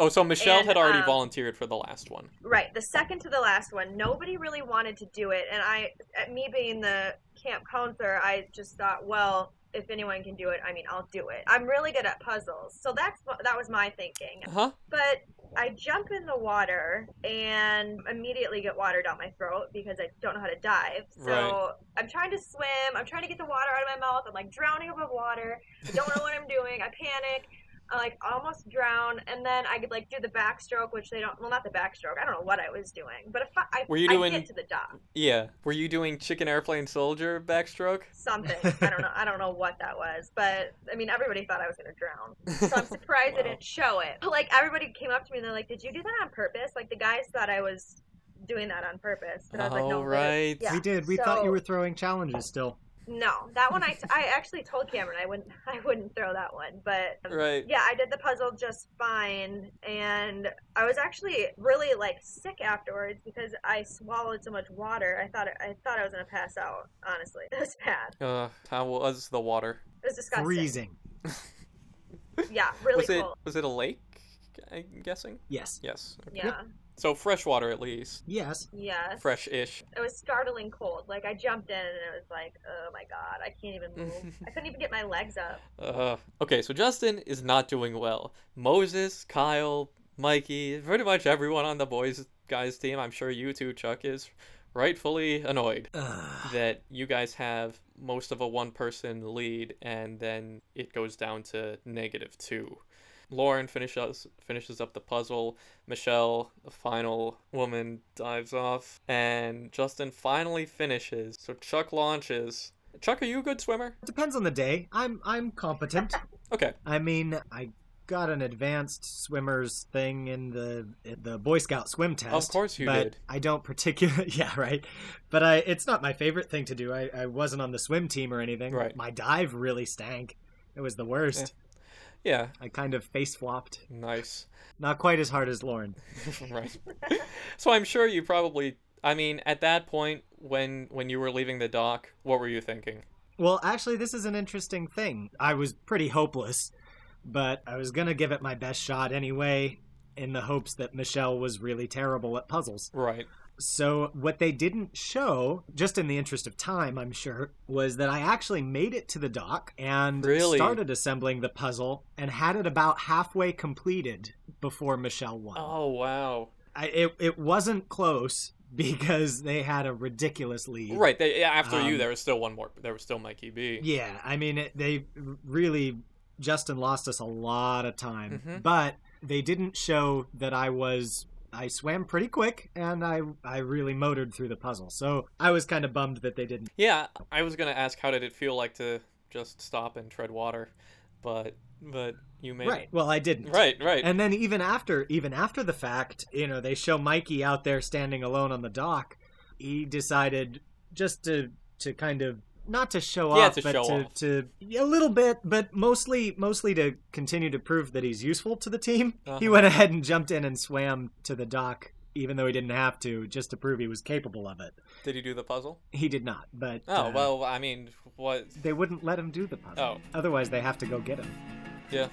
Oh, so Michelle And, had already um, volunteered for the last one. Right, the second to the last one. Nobody really wanted to do it, and I, at me being the camp counselor, I just thought, well, if anyone can do it, I mean, I'll do it. I'm really good at puzzles, so that's that was my thinking. Huh? But I jump in the water and immediately get water down my throat because I don't know how to dive. So Right. I'm trying to swim. I'm trying to get the water out of my mouth. I'm like drowning above water. I don't know what I'm doing. I panic. I like almost drown, and then I could like do the backstroke, which they don't. Well, not the backstroke. I don't know what I was doing, but if I, I, Were you I doing- get to the dock, Yeah. Were you doing chicken airplane soldier backstroke? something. (laughs) I don't know. I don't know what that was, but I mean, everybody thought I was gonna drown. So I'm (laughs) surprised they Wow. didn't show it. But, like everybody came up to me and they're like, "Did you do that on purpose?" Like the guys thought I was doing that on purpose, and I was like, "No, right. yeah. we did. We thought you were throwing challenges still. No, that one I, (laughs) I actually told Cameron I wouldn't (laughs) I wouldn't throw that one, but um, Right. yeah, I did the puzzle just fine, and I was actually really like sick afterwards because I swallowed so much water. I thought I thought I was gonna pass out. Honestly, (laughs) it was bad. Uh, how was the water? It was disgusting. Freezing. Yeah, really was it was it a lake? I'm guessing. Yes. Yes. Okay. Yeah. So freshwater at least. Yes. Yes. Fresh-ish. It was startling cold. Like I jumped in and it was like, oh my god, I can't even move. (laughs) I couldn't even get my legs up. Uh, okay, so Justin is not doing well. Moses, Kyle, Mikey, pretty much everyone on the boys guys team, I'm sure you too, Chuck, is rightfully annoyed Ugh. that you guys have most of a one person lead and then it goes down to negative two. Lauren finishes finishes up the puzzle. Michelle, the final woman, dives off, and Justin finally finishes. So Chuck launches. Chuck, are you a good swimmer? Depends on the day. I'm I'm competent. Okay. I mean, I got an advanced swimmers thing in the in the Boy Scout swim test. Of course you but did. I don't particularly. (laughs) Yeah, right. But I, it's not my favorite thing to do. I, I wasn't on the swim team or anything. Right. My dive really stank. It was the worst. Yeah, I kind of face flopped. nice. Not quite as hard as Lauren. (laughs) right. so I'm sure you probably I mean, at that point when when you were leaving the dock, what were you thinking? Well, actually, this is an interesting thing. I was pretty hopeless, but I was gonna give it my best shot anyway, in the hopes that Michelle was really terrible at puzzles. Right. So, what they didn't show, just in the interest of time, I'm sure, was that I actually made it to the dock and Really? started assembling the puzzle and had it about halfway completed before Michelle won. Oh, wow. I, it, it wasn't close because they had a ridiculous lead. Right. They, after you Um, there was still one more. There was still Mikey B. Yeah, I mean, it, they really, Justin lost us a lot of time, Mhm. but they didn't show that I was. I swam pretty quick and I I really motored through the puzzle. So I was kind of bummed that they didn't. Yeah, I was going to ask how did it feel like to just stop and tread water, but but you made Right. Well, I didn't. Right, right. And then even after even after the fact, you know, they show Mikey out there standing alone on the dock. He decided just to to kind of not to show Yeah, off, to but show to, off. to a little bit, but mostly mostly to continue to prove that he's useful to the team. He Uh-huh. went ahead and jumped in and swam to the dock, even though he didn't have to, just to prove he was capable of it. Did he do the puzzle? He did not, but Oh, uh, well, I mean, what they wouldn't let him do the puzzle. Oh. Otherwise, they have to go get him. Yeah.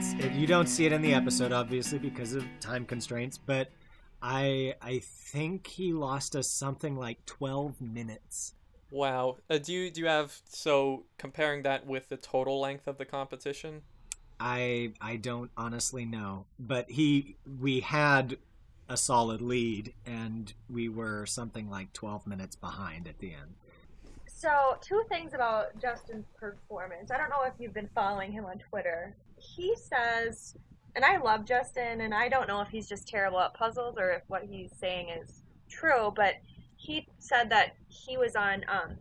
It's it, you don't see it in the episode obviously because of time constraints but i i think he lost us something like 12 minutes Wow. Uh, do you do you have so comparing that with the total length of the competition? i i don't honestly know but he we had a solid lead and we were something like 12 minutes behind at the end So, two things about Justin's performance. I don't know if you've been following him on Twitter. He says, and I love Justin, and I don't know if he's just terrible at puzzles or if what he's saying is true, but he said that he was on, um,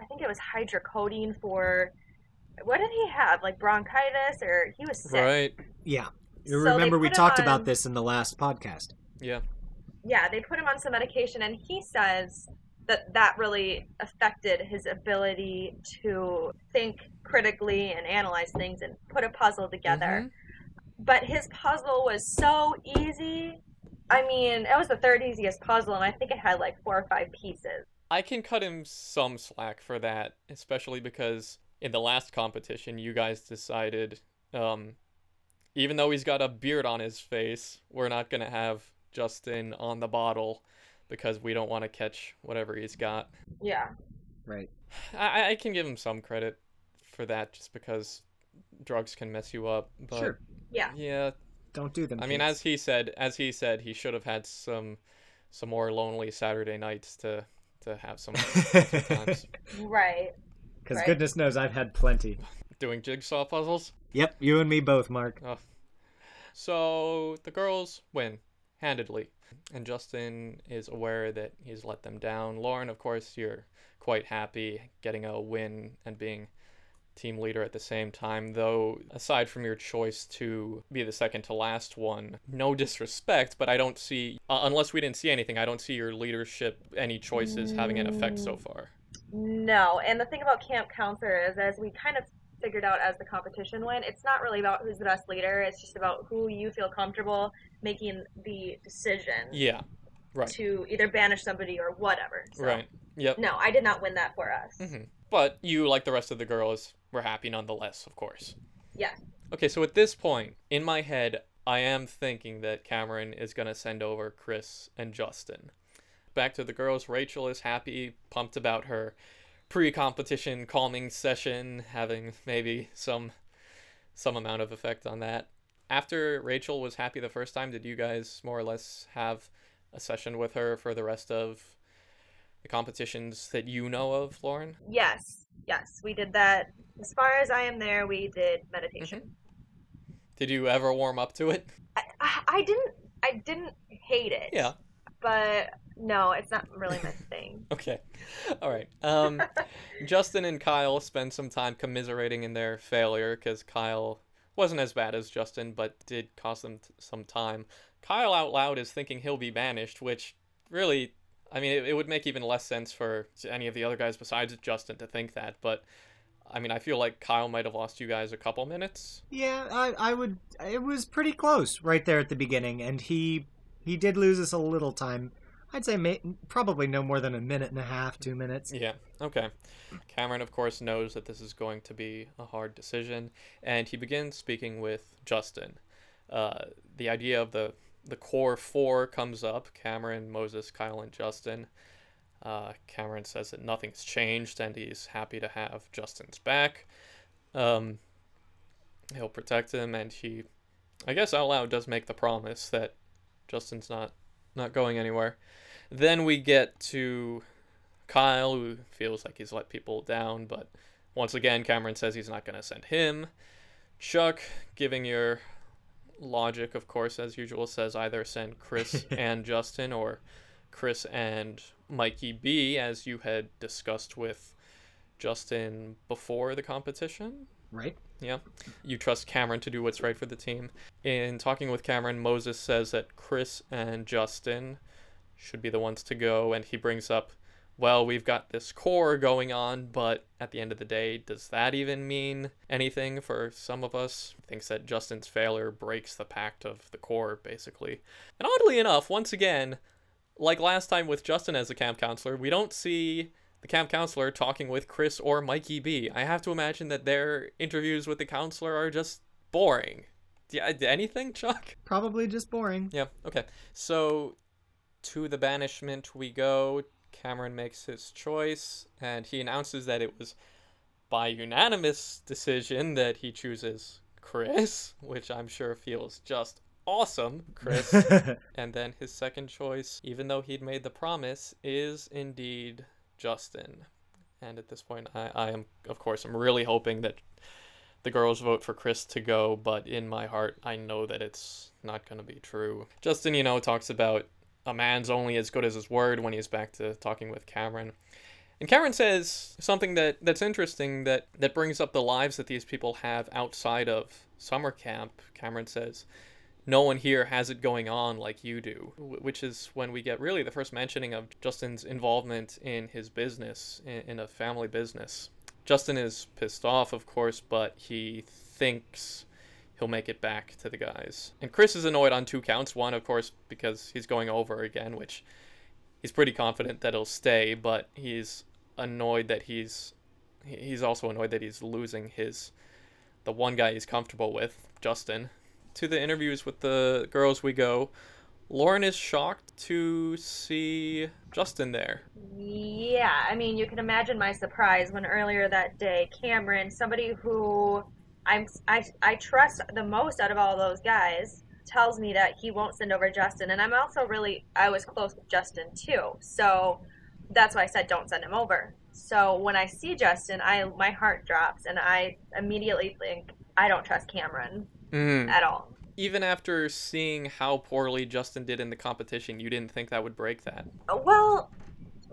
I think it was hydrocodone for, what did he have? Like bronchitis, or he was sick. Right. yeah you So remember we talked on- about this in the last podcast Yeah. yeah, they put him on some medication, and he says that that really affected his ability to think critically and analyze things and put a puzzle together. Mhm. But his puzzle was so easy. I mean, it was the third easiest puzzle, and I think it had like four or five pieces. I can cut him some slack for that, especially because in the last competition, you guys decided, um, even though he's got a beard on his face, we're not gonna have Justin on the bottle because we don't want to catch whatever he's got. Yeah. right I, I can give him some credit for that, just because drugs can mess you up. But sure Yeah. yeah, don't do them I mean, as he said, as he said, he should have had some some more lonely Saturday nights to to have some times. (laughs) Right. because right. goodness knows i've had plenty doing jigsaw puzzles. yep you and me both mark Oh. So the girls win handedly, and Justin is aware that he's let them down. Lauren, of course, you're quite happy getting a win and being team leader at the same time, though aside from your choice to be the second to last one, no disrespect, but I don't see uh, unless we didn't see anything, I don't see your leadership any choices having an effect so far. No, and the thing about Camp Counselor is, as we kind of figured out as the competition went, it's not really about who's the best leader. It's just about who you feel comfortable making the decision Yeah. Right. to either banish somebody or whatever. So, Right. Yep. No, I did not win that for us. hmm But you, like the rest of the girls, were happy nonetheless, of course. Yeah. Okay, so at this point, in my head, I am thinking that Cameron is going to send over Chris and Justin. Back to the girls, Rachel is happy, pumped about her pre competition calming session, having maybe some some amount of effect on that. After Rachel was happy the first time, did you guys more or less have a session with her for the rest of the competitions that you know of, Lauren? Yes, yes, we did that. As far as I am there, we did meditation. Mm-hmm. Did you ever warm up to it? I, I didn't, I didn't hate it. Yeah. But no, it's not really my (laughs) thing. Okay. All right. Um, (laughs) Justin and Kyle spend some time commiserating in their failure because Kyle wasn't as bad as Justin, but did cost them t- some time. Kyle out loud is thinking he'll be banished, which really, I mean, it, it would make even less sense for any of the other guys besides Justin to think that. But I mean, I feel like Kyle might have lost you guys a couple minutes. Yeah, I, I would. It was pretty close right there at the beginning, and he he did lose us a little time. I'd say may, probably no more than a minute and a half, two minutes. Yeah. Okay. Cameron, of course, knows that this is going to be a hard decision, and he begins speaking with Justin. Uh, the idea of the the core four comes up: Cameron, Moses, Kyle, and Justin. Uh, Cameron says that nothing's changed, and he's happy to have Justin's back. Um, he'll protect him, and he, I guess, out loud does make the promise that Justin's not not going anywhere. Then we get to Kyle, who feels like he's let people down, but once again, Cameron says he's not going to send him. Chuck, giving your logic, of course, as usual, says either send Chris (laughs) and Justin or Chris and Mikey B, as you had discussed with Justin before the competition. Right. Yeah. You trust Cameron to do what's right for the team. In talking with Cameron, Moses says that Chris and Justin should be the ones to go, and he brings up, well, we've got this core going on, but at the end of the day, does that even mean anything for some of us? Thinks that Justin's failure breaks the pact of the core, basically. And oddly enough, once again, like last time with Justin as a camp counselor, we don't see the camp counselor talking with Chris or Mikey B. I have to imagine that their interviews with the counselor are just boring. Yeah, uh, anything, (laughs) Chuck? Probably just boring. Yeah, okay. So, to the banishment we go. Cameron makes his choice, and he announces that it was by unanimous decision that he chooses Chris, which I'm sure feels just awesome, Chris. (laughs) and then his second choice, even though he'd made the promise, is indeed Justin. And at this point, I, I am, of course, I'm really hoping that the girls vote for Chris to go, but in my heart, I know that it's not going to be true. Justin, you know, talks about a man's only as good as his word when he's back to talking with Cameron. And Cameron says something that, that's interesting that, that brings up the lives that these people have outside of summer camp. Cameron says, no one here has it going on like you do, which is when we get really the first mentioning of Justin's involvement in his business, in, a family business. Justin is pissed off, of course, but he thinks he'll make it back to the guys. And Chris is annoyed on two counts. One, of course, because he's going over again, which he's pretty confident that he'll stay, but he's annoyed that he's he's also annoyed that he's losing his the one guy he's comfortable with, Justin. To the interviews with the girls we go. Lauren is shocked to see Justin there. Yeah, I mean, you can imagine my surprise when earlier that day, Cameron, somebody who I'm I, I trust the most out of all those guys, tells me that he won't send over Justin, and I'm also really I was close with Justin too, so that's why I said don't send him over. So when I see Justin, I my heart drops, and I immediately think I don't trust Cameron Mm. at all. Even after seeing how poorly Justin did in the competition, you didn't think that would break that. Well,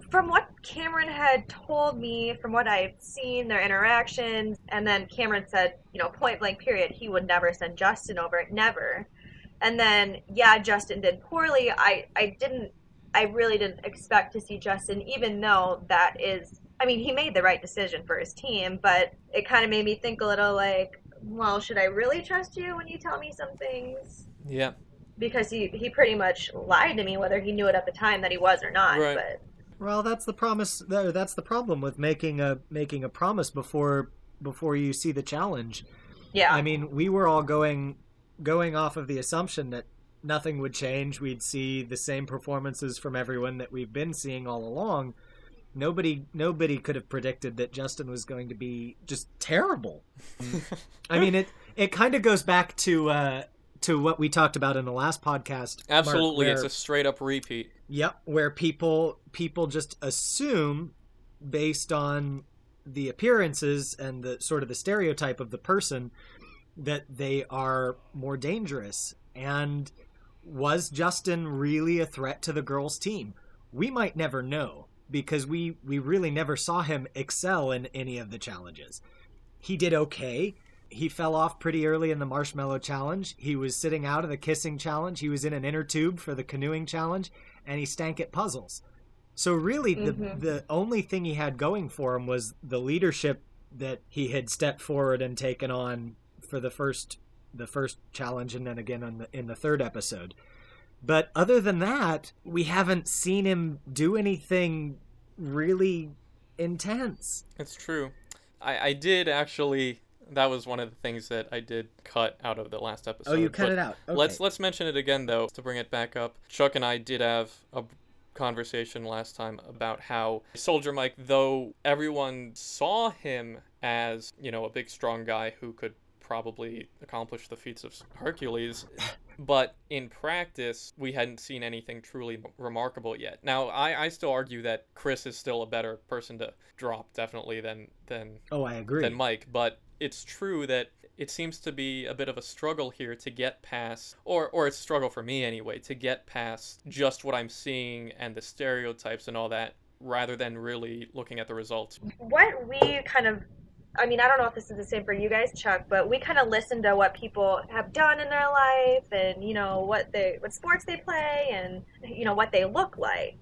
from what Cameron had told me, from what I've seen, their interactions, and then Cameron said, you know, point blank period, he would never send Justin over, never. And then, yeah, Justin did poorly. I, I didn't, I really didn't expect to see Justin, even though that is, I mean, he made the right decision for his team, but it kind of made me think a little like, well, should I really trust you when you tell me some things? Yeah. Because he, he pretty much lied to me, whether he knew it at the time that he was or not. Right. But Well, that's the promise. That's the problem with making a making a promise before before you see the challenge. Yeah. I mean, we were all going going off of the assumption that nothing would change. We'd see the same performances from everyone that we've been seeing all along. Nobody nobody could have predicted that Justin was going to be just terrible. I mean, it it kind of goes back to uh, to what we talked about in the last podcast. Mark, Absolutely, where- it's a straight up repeat. Yep, where people people just assume based on the appearances and the sort of the stereotype of the person that they are more dangerous. And was Justin really a threat to the girls' team? We might never know because we we really never saw him excel in any of the challenges. He did okay. He fell off pretty early in the marshmallow challenge. He was sitting out of the kissing challenge. He was in an inner tube for the canoeing challenge and he stank at puzzles. So really, the Mhm. the only thing he had going for him was the leadership that he had stepped forward and taken on for the first the first challenge, and then again on the, in the third episode. But other than that, we haven't seen him do anything really intense. It's true. I, I did actually. That was one of the things that I did cut out of the last episode. Oh, you cut but it out. Okay. Let's let's mention it again though to bring it back up. Chuck and I did have a conversation last time about how Soldier Mike, though everyone saw him as you know a big strong guy who could probably accomplish the feats of Hercules, but in practice we hadn't seen anything truly remarkable yet. Now I, I still argue that Chris is still a better person to drop definitely than than oh, I agree. than Mike, but it's true that it seems to be a bit of a struggle here to get past or or it's a struggle for me anyway to get past just what I'm seeing and the stereotypes and all that rather than really looking at the results. what we kind of I mean, I don't know if this is the same for you guys, Chuck, but we kind of listen to what people have done in their life and, you know, what they what sports they play and you know what they look like.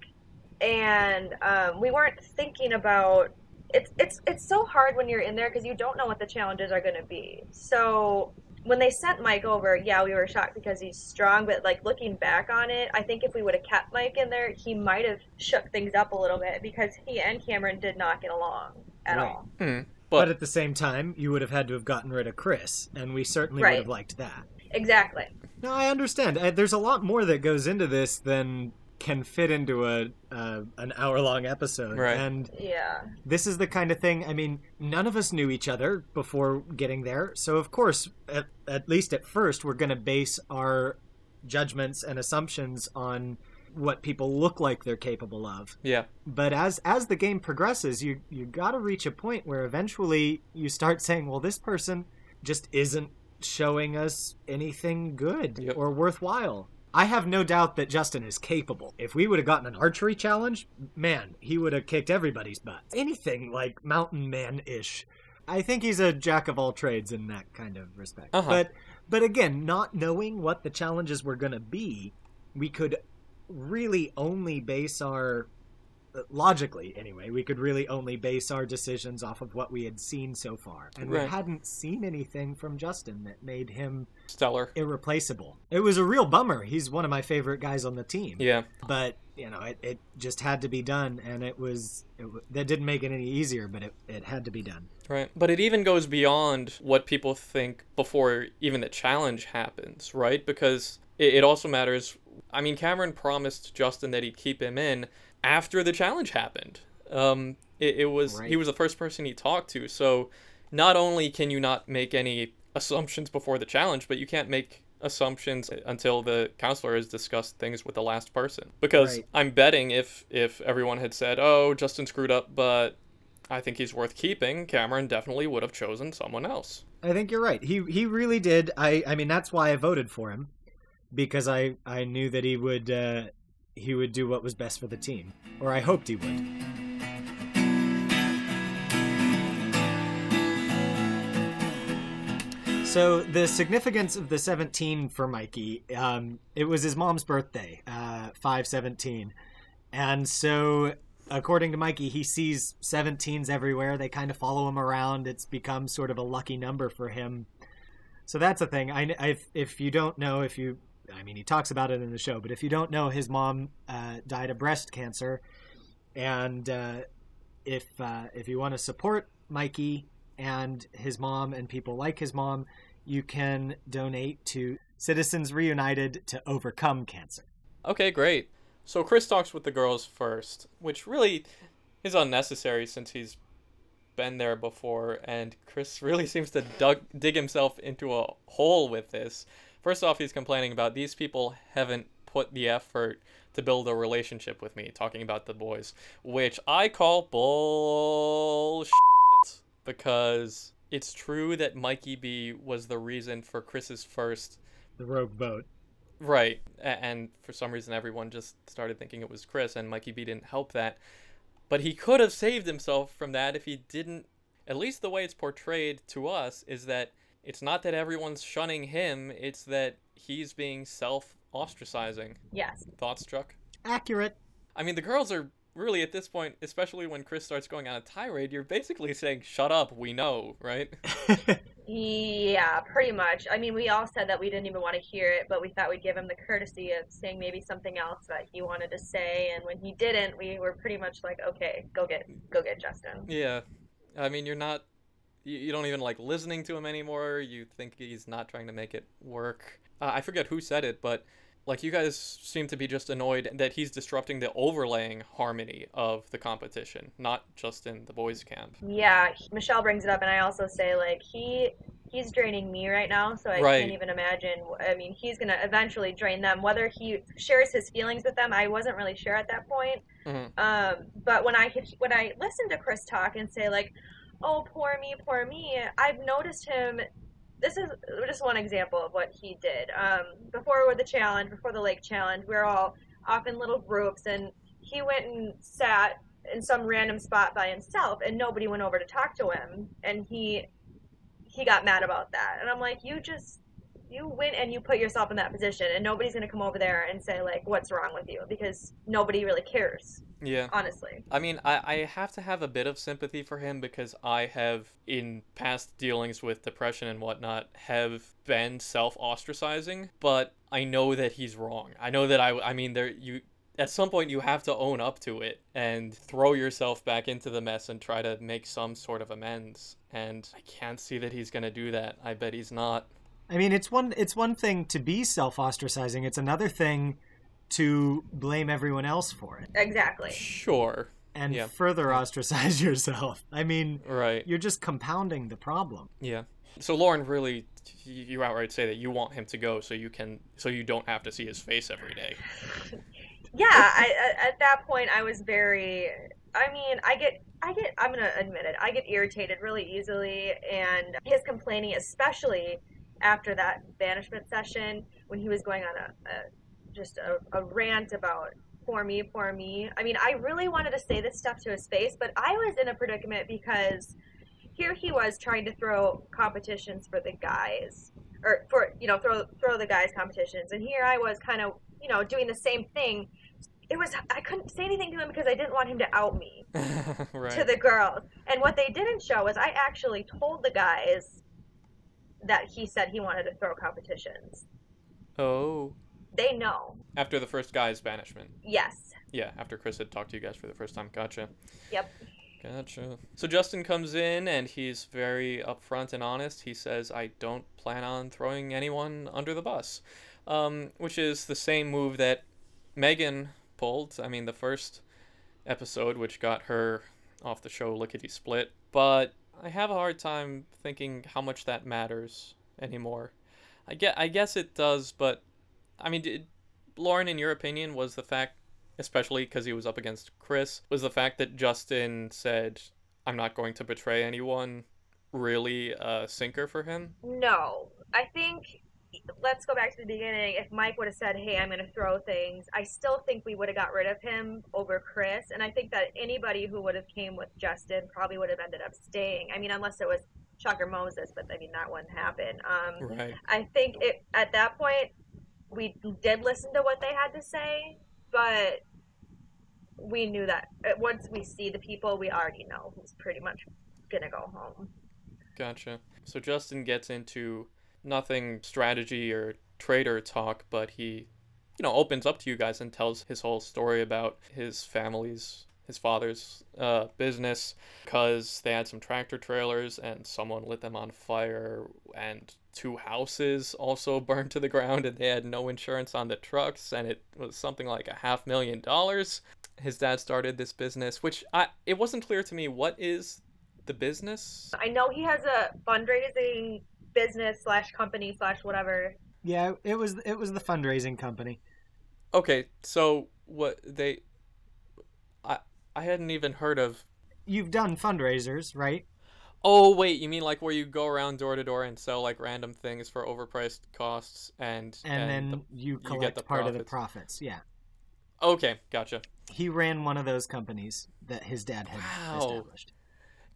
And um, we weren't thinking about it's it's it's so hard when you're in there because you don't know what the challenges are going to be. So when they sent Mike over, yeah, we were shocked because he's strong, but like looking back on it, I think if we would have kept Mike in there, he might have shook things up a little bit because he and Cameron did not get along at Right. all. Hmm. But, But at the same time, you would have had to have gotten rid of Chris, and we certainly Right. would have liked that. Exactly. No, I understand. Uh, There's a lot more that goes into this than can fit into a uh, an hour long episode, Right. and Yeah. this is the kind of thing. I mean, none of us knew each other before getting there, so of course, at, at least at first, we're going to base our judgments and assumptions on what people look like they're capable of. yeah, But as as the game progresses, you you got to reach a point where eventually you start saying, "Well, this person just isn't showing us anything good Yep. or worthwhile." I have no doubt that Justin is capable. If we would have gotten an archery challenge, man, he would have kicked everybody's butt. Anything like Mountain Man ish. I think he's a jack of all trades in that kind of respect. Uh-huh. But but again, not knowing what the challenges were going to be, we could really only base our uh, logically anyway we could really only base our decisions off of what we had seen so far and we hadn't seen anything from justin that made him stellar. irreplaceable it was a real bummer he's one of my favorite guys on the team Yeah, but you know it, it just had to be done and it was it, that didn't make it any easier but it, it had to be done right. But it even goes beyond what people think before even the challenge happens, right? Because it also matters. I mean, Cameron promised Justin that he'd keep him in after the challenge happened. Um, it, it was Right. he was the first person he talked to, so not only can you not make any assumptions before the challenge, but you can't make assumptions until the counselor has discussed things with the last person. Because Right. I'm betting if if everyone had said, "Oh, Justin screwed up, but I think he's worth keeping," Cameron definitely would have chosen someone else. i think you're right he he really did i i mean that's why i voted for him because i i knew that he would uh he would do what was best for the team or i hoped he would So the significance of the 17 for Mikey, um, it was his mom's birthday, uh, 517. And so according to Mikey, he sees 17s everywhere. They kind of follow him around. It's become sort of a lucky number for him. So that's a thing. I, I if you don't know, if you, I mean, he talks about it in the show, but if you don't know, his mom uh, died of breast cancer, And uh, if uh, if you want to support Mikey and his mom and people like his mom, you can donate to Citizens Reunited to overcome cancer. Okay, great. So Chris talks with the girls first, which really is unnecessary since he's been there before, and Chris (laughs) really seems to dug, dig himself into a hole with this. First off, he's complaining about these people haven't put the effort to build a relationship with me, talking about the boys, which I call bullshit because it's true that Mikey B was the reason for Chris's first The rogue boat. Right. And for some reason, everyone just started thinking it was Chris, and Mikey B didn't help that. But he could have saved himself from that if he didn't. At least the way it's portrayed to us is that it's not that everyone's shunning him, it's that he's being self ostracizing. Yes. Thoughts, Chuck? Accurate. I mean, the girls are really at this point, especially when Chris starts going on a tirade, you're basically saying, shut up, we know, right? (laughs) Yeah, pretty much. I mean, we all said that we didn't even want to hear it, but we thought we'd give him the courtesy of saying maybe something else that he wanted to say. And when he didn't, we were pretty much like, okay, go get, go get Justin. Yeah. I mean, you're not. You, you don't even like listening to him anymore. You think he's not trying to make it work. Uh, I forget who said it, but like you guys seem to be just annoyed that he's disrupting the overlaying harmony of the competition, not just in the boys' camp. Yeah, Michelle brings it up, and I also say like he he's draining me right now, so I Right. can't even imagine. I mean, he's gonna eventually drain them. Whether he shares his feelings with them, I wasn't really sure at that point. Mhm. Um, but when I when I listen to Chris talk and say like, "Oh, poor me, poor me," I've noticed him. This is just one example of what he did. Um, before the challenge, before the lake challenge, we were all off in little groups, and he went and sat in some random spot by himself, and nobody went over to talk to him, and he he got mad about that, and I'm like, you just you went and you put yourself in that position, and nobody's gonna come over there and say like, what's wrong with you, because nobody really cares, Yeah. honestly. I mean, I, I have to have a bit of sympathy for him because I have, in past dealings with depression and whatnot, have been self ostracizing, but I know that he's wrong. I know that I, I mean, there, you, at some point, you have to own up to it and throw yourself back into the mess and try to make some sort of amends. And I can't see that he's going to do that. I bet he's not. I mean, it's one it's one thing to be self ostracizing. It's another thing to blame everyone else for it Exactly. Sure. and Yeah. further ostracize (laughs) yourself. I mean, Right. you're just compounding the problem. Yeah. So Lauren really, you you outright say that you want him to go so you can, so you don't have to see his face every day. (laughs) Yeah, I, I, at that point, I was very. I mean, I get, I get. I'm gonna admit it. I get irritated really easily, and his complaining, especially after that banishment session when he was going on a, a just a, a rant about poor me, poor me. I mean, I really wanted to say this stuff to his face, but I was in a predicament because here he was trying to throw competitions for the guys, or for you know throw throw the guys competitions, and here I was kind of you know doing the same thing. It was I couldn't say anything to him because I didn't want him to out me (laughs) right. to the girls. And what they didn't show was I actually told the guys that he said he wanted to throw competitions. oh. They know. After the first guy's banishment. Yes. Yeah, after Chris had talked to you guys for the first time. Gotcha. Yep. Gotcha. So Justin comes in and he's very upfront and honest. He says, I don't plan on throwing anyone under the bus. Um, which is the same move that Megan pulled. I mean, the first episode, which got her off the show lickety split. But I have a hard time thinking how much that matters anymore. I get, I guess it does, but I mean, did, Lauren, in your opinion, was the fact especially because he was up against Chris, was the fact that Justin said, I'm not going to betray anyone, really a sinker for him? No. I think let's go back to the beginning. If Mike would have said, "Hey, I'm going to throw things," I still think we would have got rid of him over Chris, and I think that anybody who would have came with Justin probably would have ended up staying. I mean, unless it was Chuck or Moses, but I mean that wouldn't happen. Um, Right. I think it at that point we did listen to what they had to say, but we knew that uh, once we see the people, we already know who's pretty much gonna go home. Gotcha. So Justin gets into nothing strategy or trader talk, but he, you know, opens up to you guys and tells his whole story about his family's his father's uh, business because they had some tractor trailers and someone lit them on fire and two houses also (laughs) burned to the ground and they had no insurance on the trucks and it was something like a half million dollars. His dad started this business which i it wasn't clear to me what is the business. I know he has a fundraising business slash company slash whatever. Yeah, it was it was the fundraising company. okay so what they i i hadn't even heard of You've done fundraisers, right? Oh wait, you mean like where you go around door to door and sell like random things for overpriced costs and And, then the- you get collect the part of the profits. profits. Yeah. okay, gotcha. He ran one of those companies that his dad had Wow. established.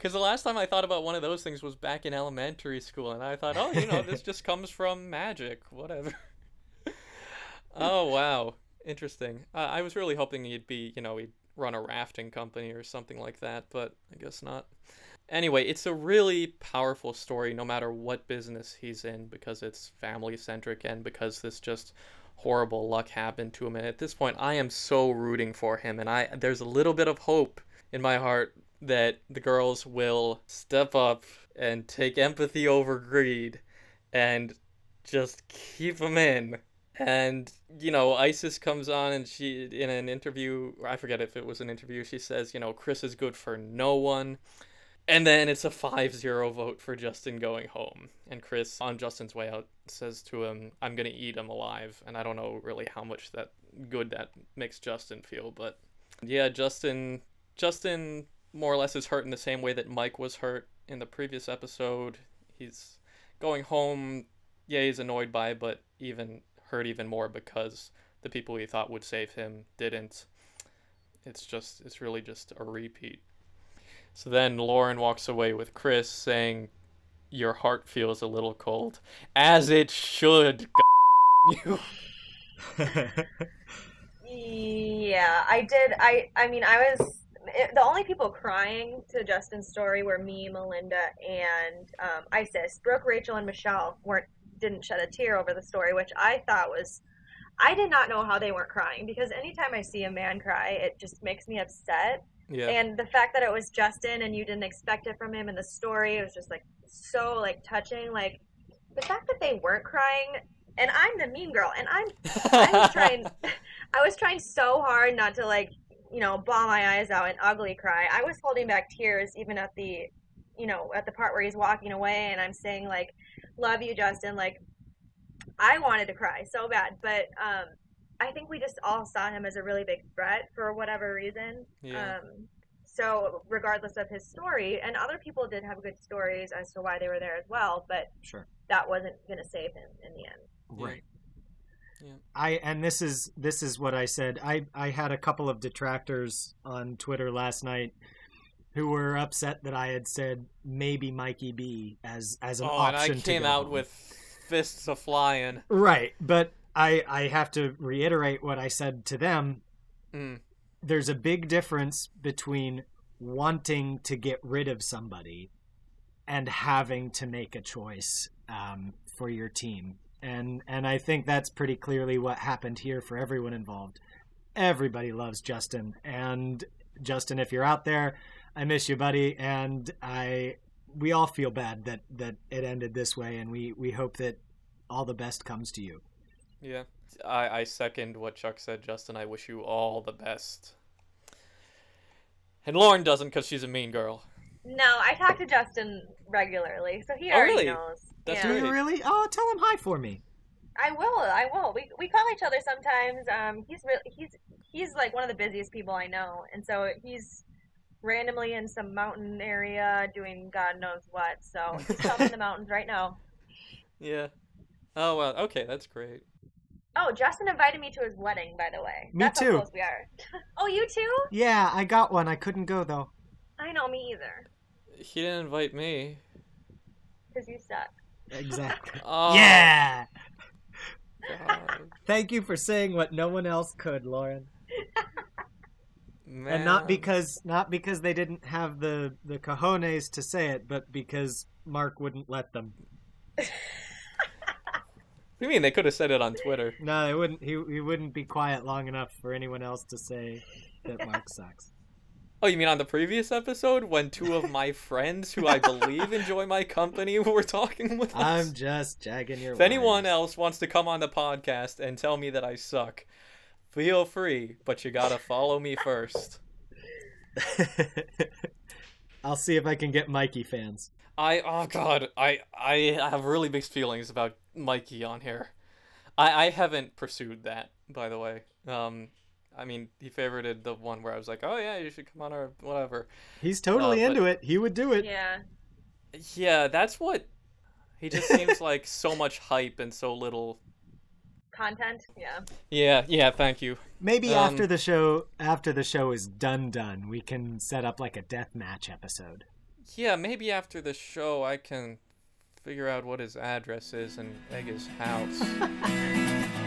Because the last time I thought about one of those things was back in elementary school, and I thought, oh, you know, this (laughs) just comes from magic, whatever. (laughs) oh wow, interesting. Uh, I was really hoping he'd be, you know, he'd run a rafting company or something like that, but I guess not. Anyway, it's a really powerful story, no matter what business he's in, because it's family centric and because this just horrible luck happened to him. And at this point, I am so rooting for him, and I there's a little bit of hope in my heart that the girls will step up and take empathy over greed and just keep them in. And you know, Isis comes on and she in an interview, I forget if it was an interview, she says, you know, Chris is good for no one. And then it's a 5-0 vote for Justin going home. And Chris on Justin's way out says to him, "I'm going to eat him alive." And I don't know really how much that good that makes Justin feel, but yeah, Justin Justin more or less is hurt in the same way that Mike was hurt in the previous episode. He's going home. Yeah, he's annoyed by, it, but even hurt even more because the people he thought would save him didn't. It's just, it's really just a repeat. So then Lauren walks away with Chris saying, "Your heart feels a little cold, as it should." (laughs) you. (laughs) Yeah, I did. I I mean, I was it, the only people crying to Justin's story were me, Melinda, and um, Isis. Brooke, Rachel, and Michelle weren't didn't shed a tear over the story, which I thought was. I did not know how they weren't crying because anytime I see a man cry, it just makes me upset. Yeah. And the fact that it was Justin and you didn't expect it from him in the story, it was just like so like touching. Like the fact that they weren't crying, and I'm the mean girl, and I'm I was trying (laughs) I was trying so hard not to like, you know, bawl my eyes out and ugly cry. I was holding back tears even at the you know, at the part where he's walking away and I'm saying like, Love you, Justin, like I wanted to cry so bad. But um I think we just all saw him as a really big threat for whatever reason. yeah. Um so regardless of his story, and other people did have good stories as to why they were there as well, but Sure. that wasn't gonna save him in the end. Right. Yeah. I and this is this is what I said. I I had a couple of detractors on Twitter last night who were upset that I had said maybe Mikey B as as an oh, and I option. to came out with fists a flying. right, but I I have to reiterate what I said to them. Mm. There's a big difference between wanting to get rid of somebody and having to make a choice um, for your team. And and I think that's pretty clearly what happened here for everyone involved. Everybody loves Justin, and Justin, if you're out there, I miss you, buddy. And I we all feel bad that that it ended this way, and we we hope that all the best comes to you. Yeah. I, I second what Chuck said, Justin. I wish you all the best. And Lauren doesn't because she's a mean girl. No, I talk to Justin regularly, so he Oh, already really? knows. That's yeah. You great. really? Oh, tell him hi for me. I will. I will. We we call each other sometimes. Um, he's really he's he's like one of the busiest people I know, and so he's randomly in some mountain area doing God knows what. So he's up in the (laughs) mountains right now. Yeah. Oh well. Okay, that's great. Oh, Justin invited me to his wedding, by the way. Me That's too. How close we are. (laughs) oh, you too? Yeah, I got one. I couldn't go though. I know me either, He didn't invite me. because you suck. Exactly. (laughs) Oh, yeah. God, Thank you for saying what no one else could, Lauren. man. And not because not because they didn't have the the cojones to say it, but because Mark wouldn't let them. What (laughs) do you mean they could have said it on Twitter? No, they wouldn't. He he wouldn't be quiet long enough for anyone else to say that Mark sucks. Oh, you mean on the previous episode when two of my (laughs) friends who I believe enjoy my company were talking with us? I'm just jagging your. if anyone else wants to come on the podcast and tell me that I suck, feel free, but you gotta follow me first. (laughs) I'll see if I can get Mikey fans. I oh god, I I have really mixed feelings about Mikey on here. I I haven't pursued that, by the way. Um I mean, he favorited the one where I was like, "Oh yeah, you should come on or whatever." He's totally Uh, but- into it. He would do it. Yeah. Yeah, that's what he just seems (laughs) like so much hype and so little. Content. Yeah. Yeah, yeah, thank you. Maybe Um, after the show, after the show is done, done, we can set up like a death match episode. Yeah, maybe after the show I can figure out what his address is and egg his house. (laughs)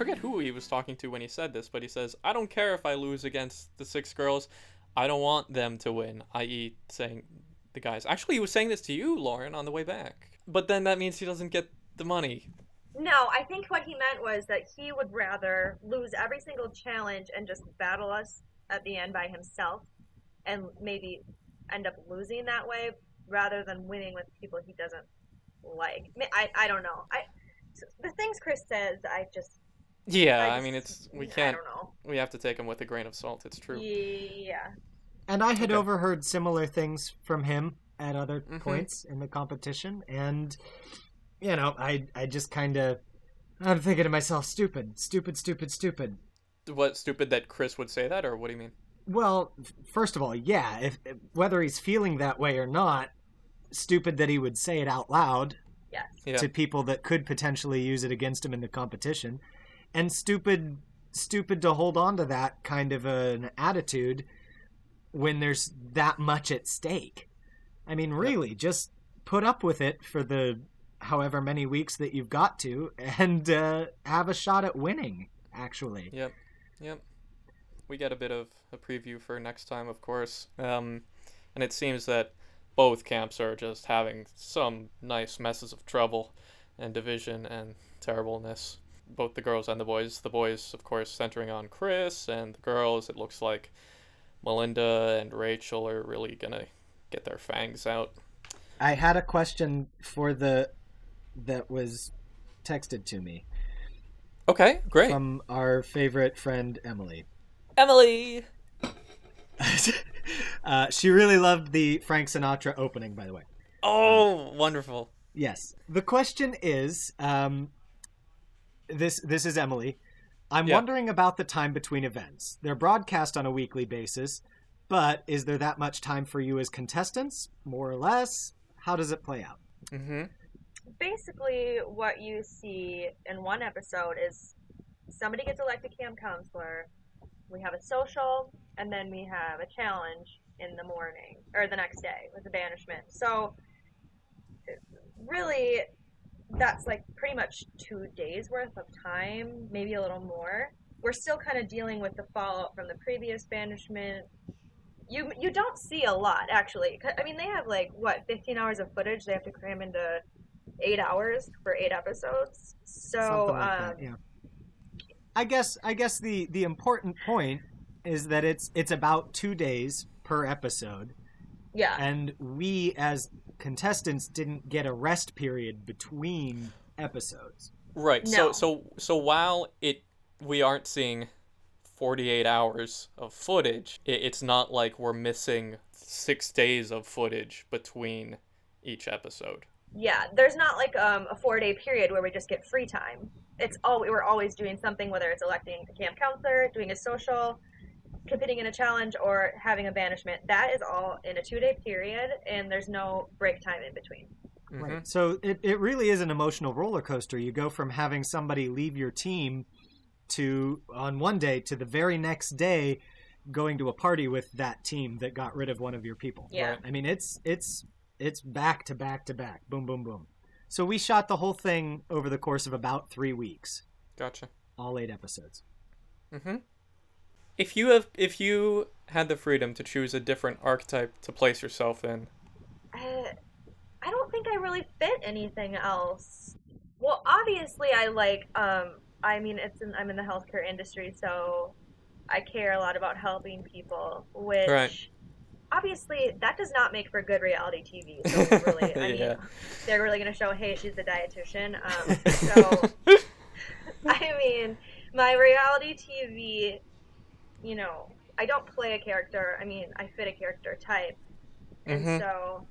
forget who he was talking to when he said this, but he says, "I don't care if I lose against the six girls. I don't want them to win." I.e., saying the guys. Actually, he was saying this to you, Lauren, on the way back. But then that means he doesn't get the money. No, I think what he meant was that he would rather lose every single challenge and just battle us at the end by himself and maybe end up losing that way rather than winning with people he doesn't like. I, I, don't know. I the things Chris says, I just Yeah, I I, mean, it's we can't. don't know. We have to take him with a grain of salt. It's true. Yeah. And I had Okay. overheard similar things from him at other Mhm. points in the competition, and you know, I I just kind of I'm thinking to myself, stupid, stupid, stupid, stupid. What stupid that Chris would say that, or what do you mean? Well, first of all, yeah, if whether he's feeling that way or not, stupid that he would say it out loud Yes. Yeah. to people that could potentially use it against him in the competition, and stupid, stupid to hold on to that kind of an attitude when there's that much at stake. I mean, really, just put up with it for the however many weeks that you've got to, and uh, have a shot at winning. Actually, Yep. Yep. We get a bit of a preview for next time, of course. Um, and it seems that both camps are just having some nice messes of trouble and division and terribleness. Both the girls and the boys. The boys, of course, centering on Chris, and the girls, it looks like Melinda and Rachel are really gonna get their fangs out. I had a question for the that was texted to me Okay, great. from our favorite friend Emily. Emily! (laughs) uh, she really loved the Frank Sinatra opening, by the way. Oh, wonderful. Yes. The question is, um, this this is Emily. I'm Yeah. wondering about the time between events. They're broadcast on a weekly basis, but is there that much time for you as contestants, more or less? How does it play out? Mm-hmm. Basically, what you see in one episode is somebody gets elected camp counselor. We have a social, and then we have a challenge in the morning or the next day with the banishment. So, really, that's like pretty much two days worth of time, maybe a little more. We're still kind of dealing with the fallout from the previous banishment. You you don't see a lot actually. I mean, they have like what 15 hours of footage they have to cram into eight hours for eight episodes. So like um, that, yeah. I guess I guess the the important point is that it's it's about 2 days per episode yeah, and we as contestants didn't get a rest period between episodes. Right. No. So so so while it we aren't seeing 48 hours of footage, it, it's not like we're missing 6 days of footage between each episode. yeah. There's not like um, a four day period where we just get free time. It's all we're always doing something, whether it's electing a camp counselor, doing a social, competing in a challenge, or having a banishment. That is all in a two day period, and there's no break time in between. Mhm. Right. So it, it really is an emotional roller coaster. You go from having somebody leave your team to on one day to the very next day going to a party with that team that got rid of one of your people. Yeah. Right. I mean it's it's it's back to back to back. Boom boom boom. So we shot the whole thing over the course of about 3 weeks. Gotcha. All 8 episodes. Mhm. If you have if you had the freedom to choose a different archetype to place yourself in, Uh, I don't think I really fit anything else. Well, obviously, I like. Um, I mean, it's in, I'm in the healthcare industry, so I care a lot about helping people. Which, Right. obviously, that does not make for good reality TV. So (laughs) really, I mean, Yeah. they're really going to show, hey, she's a dietitian. Um, (laughs) so, (laughs) I mean, my reality TV, you know, I don't play a character. I mean, I fit a character type, and Mhm. so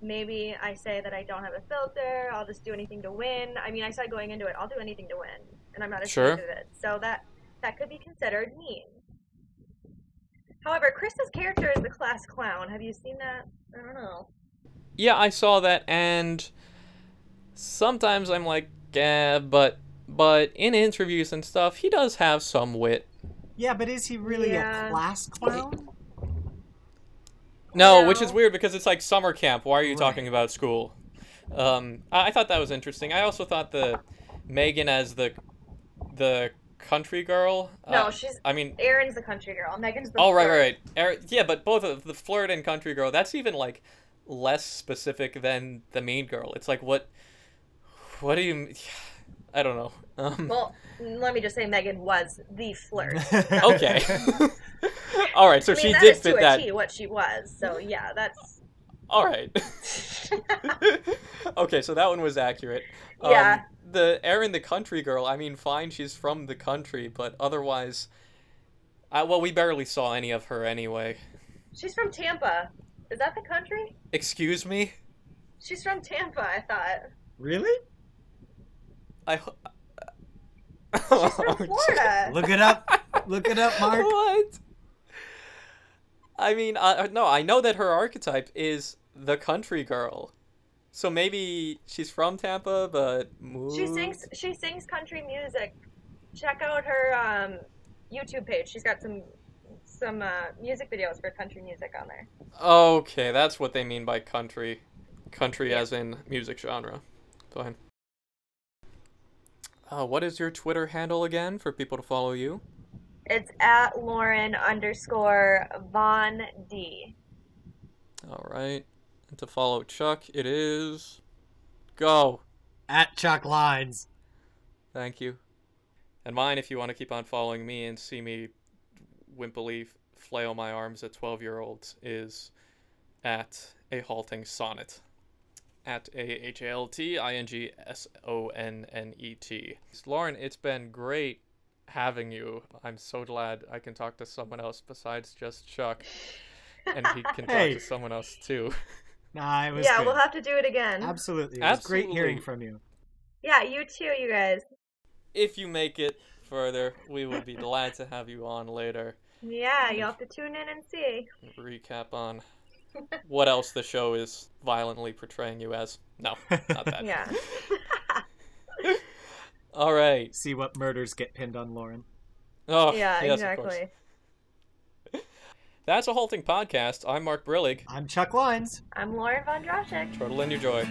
maybe I say that I don't have a filter. I'll just do anything to win. I mean, I said going into it, I'll do anything to win, and I'm not ashamed Sure. of it. So that that could be considered mean. However, Chris's character is the class clown. Have you seen that? I don't know. Yeah, I saw that, and sometimes I'm like, yeah, but but in interviews and stuff, he does have some wit. Yeah, but is he really Yeah. a class clown? No, which is weird because it's like summer camp. Why are you Right. talking about school? Um, I, I thought that was interesting. I also thought the Megan as the the country girl. No, uh, she's I mean, Erin's the country girl. Megan's the. oh right, flirt. right, right. Er, yeah, but both of the flirt and country girl. That's even like less specific than the mean girl. It's like what, what do you? (sighs) I don't know. Um, Well, let me just say, Megan was the flirt. (laughs) (laughs) okay. (laughs) All right, so I mean, she that did is fit to that. a T what she was. So yeah, that's All right. okay, so that one was accurate. Yeah. Um, the Erin, the country girl. I mean, fine, she's from the country, but otherwise, I, well, we barely saw any of her anyway. she's from Tampa. Is that the country? Excuse me. She's from Tampa. I thought really? I. she's from (laughs) Florida. Look it up. Look it up, Mark. What? I mean, uh, no, I know that her archetype is the country girl. So maybe she's from Tampa, but moved. She sings. She sings country music. Check out her um, YouTube page. She's got some some uh, music videos for country music on there. Okay, that's what they mean by country. Country as in music genre. Fine. Uh, what is your Twitter handle again for people to follow you? It's at Lauren underscore Von D. All right. And to follow Chuck, it is. Go. At Chuck Lines. Thank you. And mine, if you want to keep on following me and see me wimpily flail my arms at 12 year olds, is at a halting sonnet. At A H A L T I N G S O N N E T. Lauren, it's been great having you. I'm so glad I can talk to someone else besides just Chuck. And he can talk to someone else too. (laughs) Nah, it was Yeah, good. we'll have to do it again. Absolutely. It was great hearing from you. Yeah, you too, you guys. If you make it further, we would be glad to have you on later. Yeah, you'll have to tune in and see. recap on what else the show is violently portraying you as. No, not that. Yeah. (laughs) All right. See what murders get pinned on Lauren. Oh, yeah, yes, exactly. (laughs) That's a halting podcast. I'm Mark Brillig. I'm Chuck Lines. I'm Lauren Von Drashek. Turtle in your joy.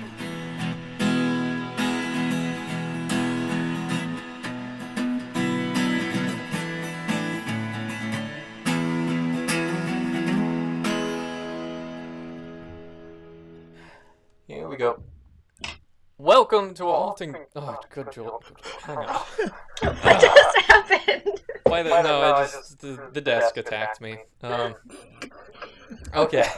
We go. Welcome to a halting. Oh, good job. Hang on. (laughs) What just happened? Why the, no, I just the, the desk attacked me. Um. Okay. (laughs)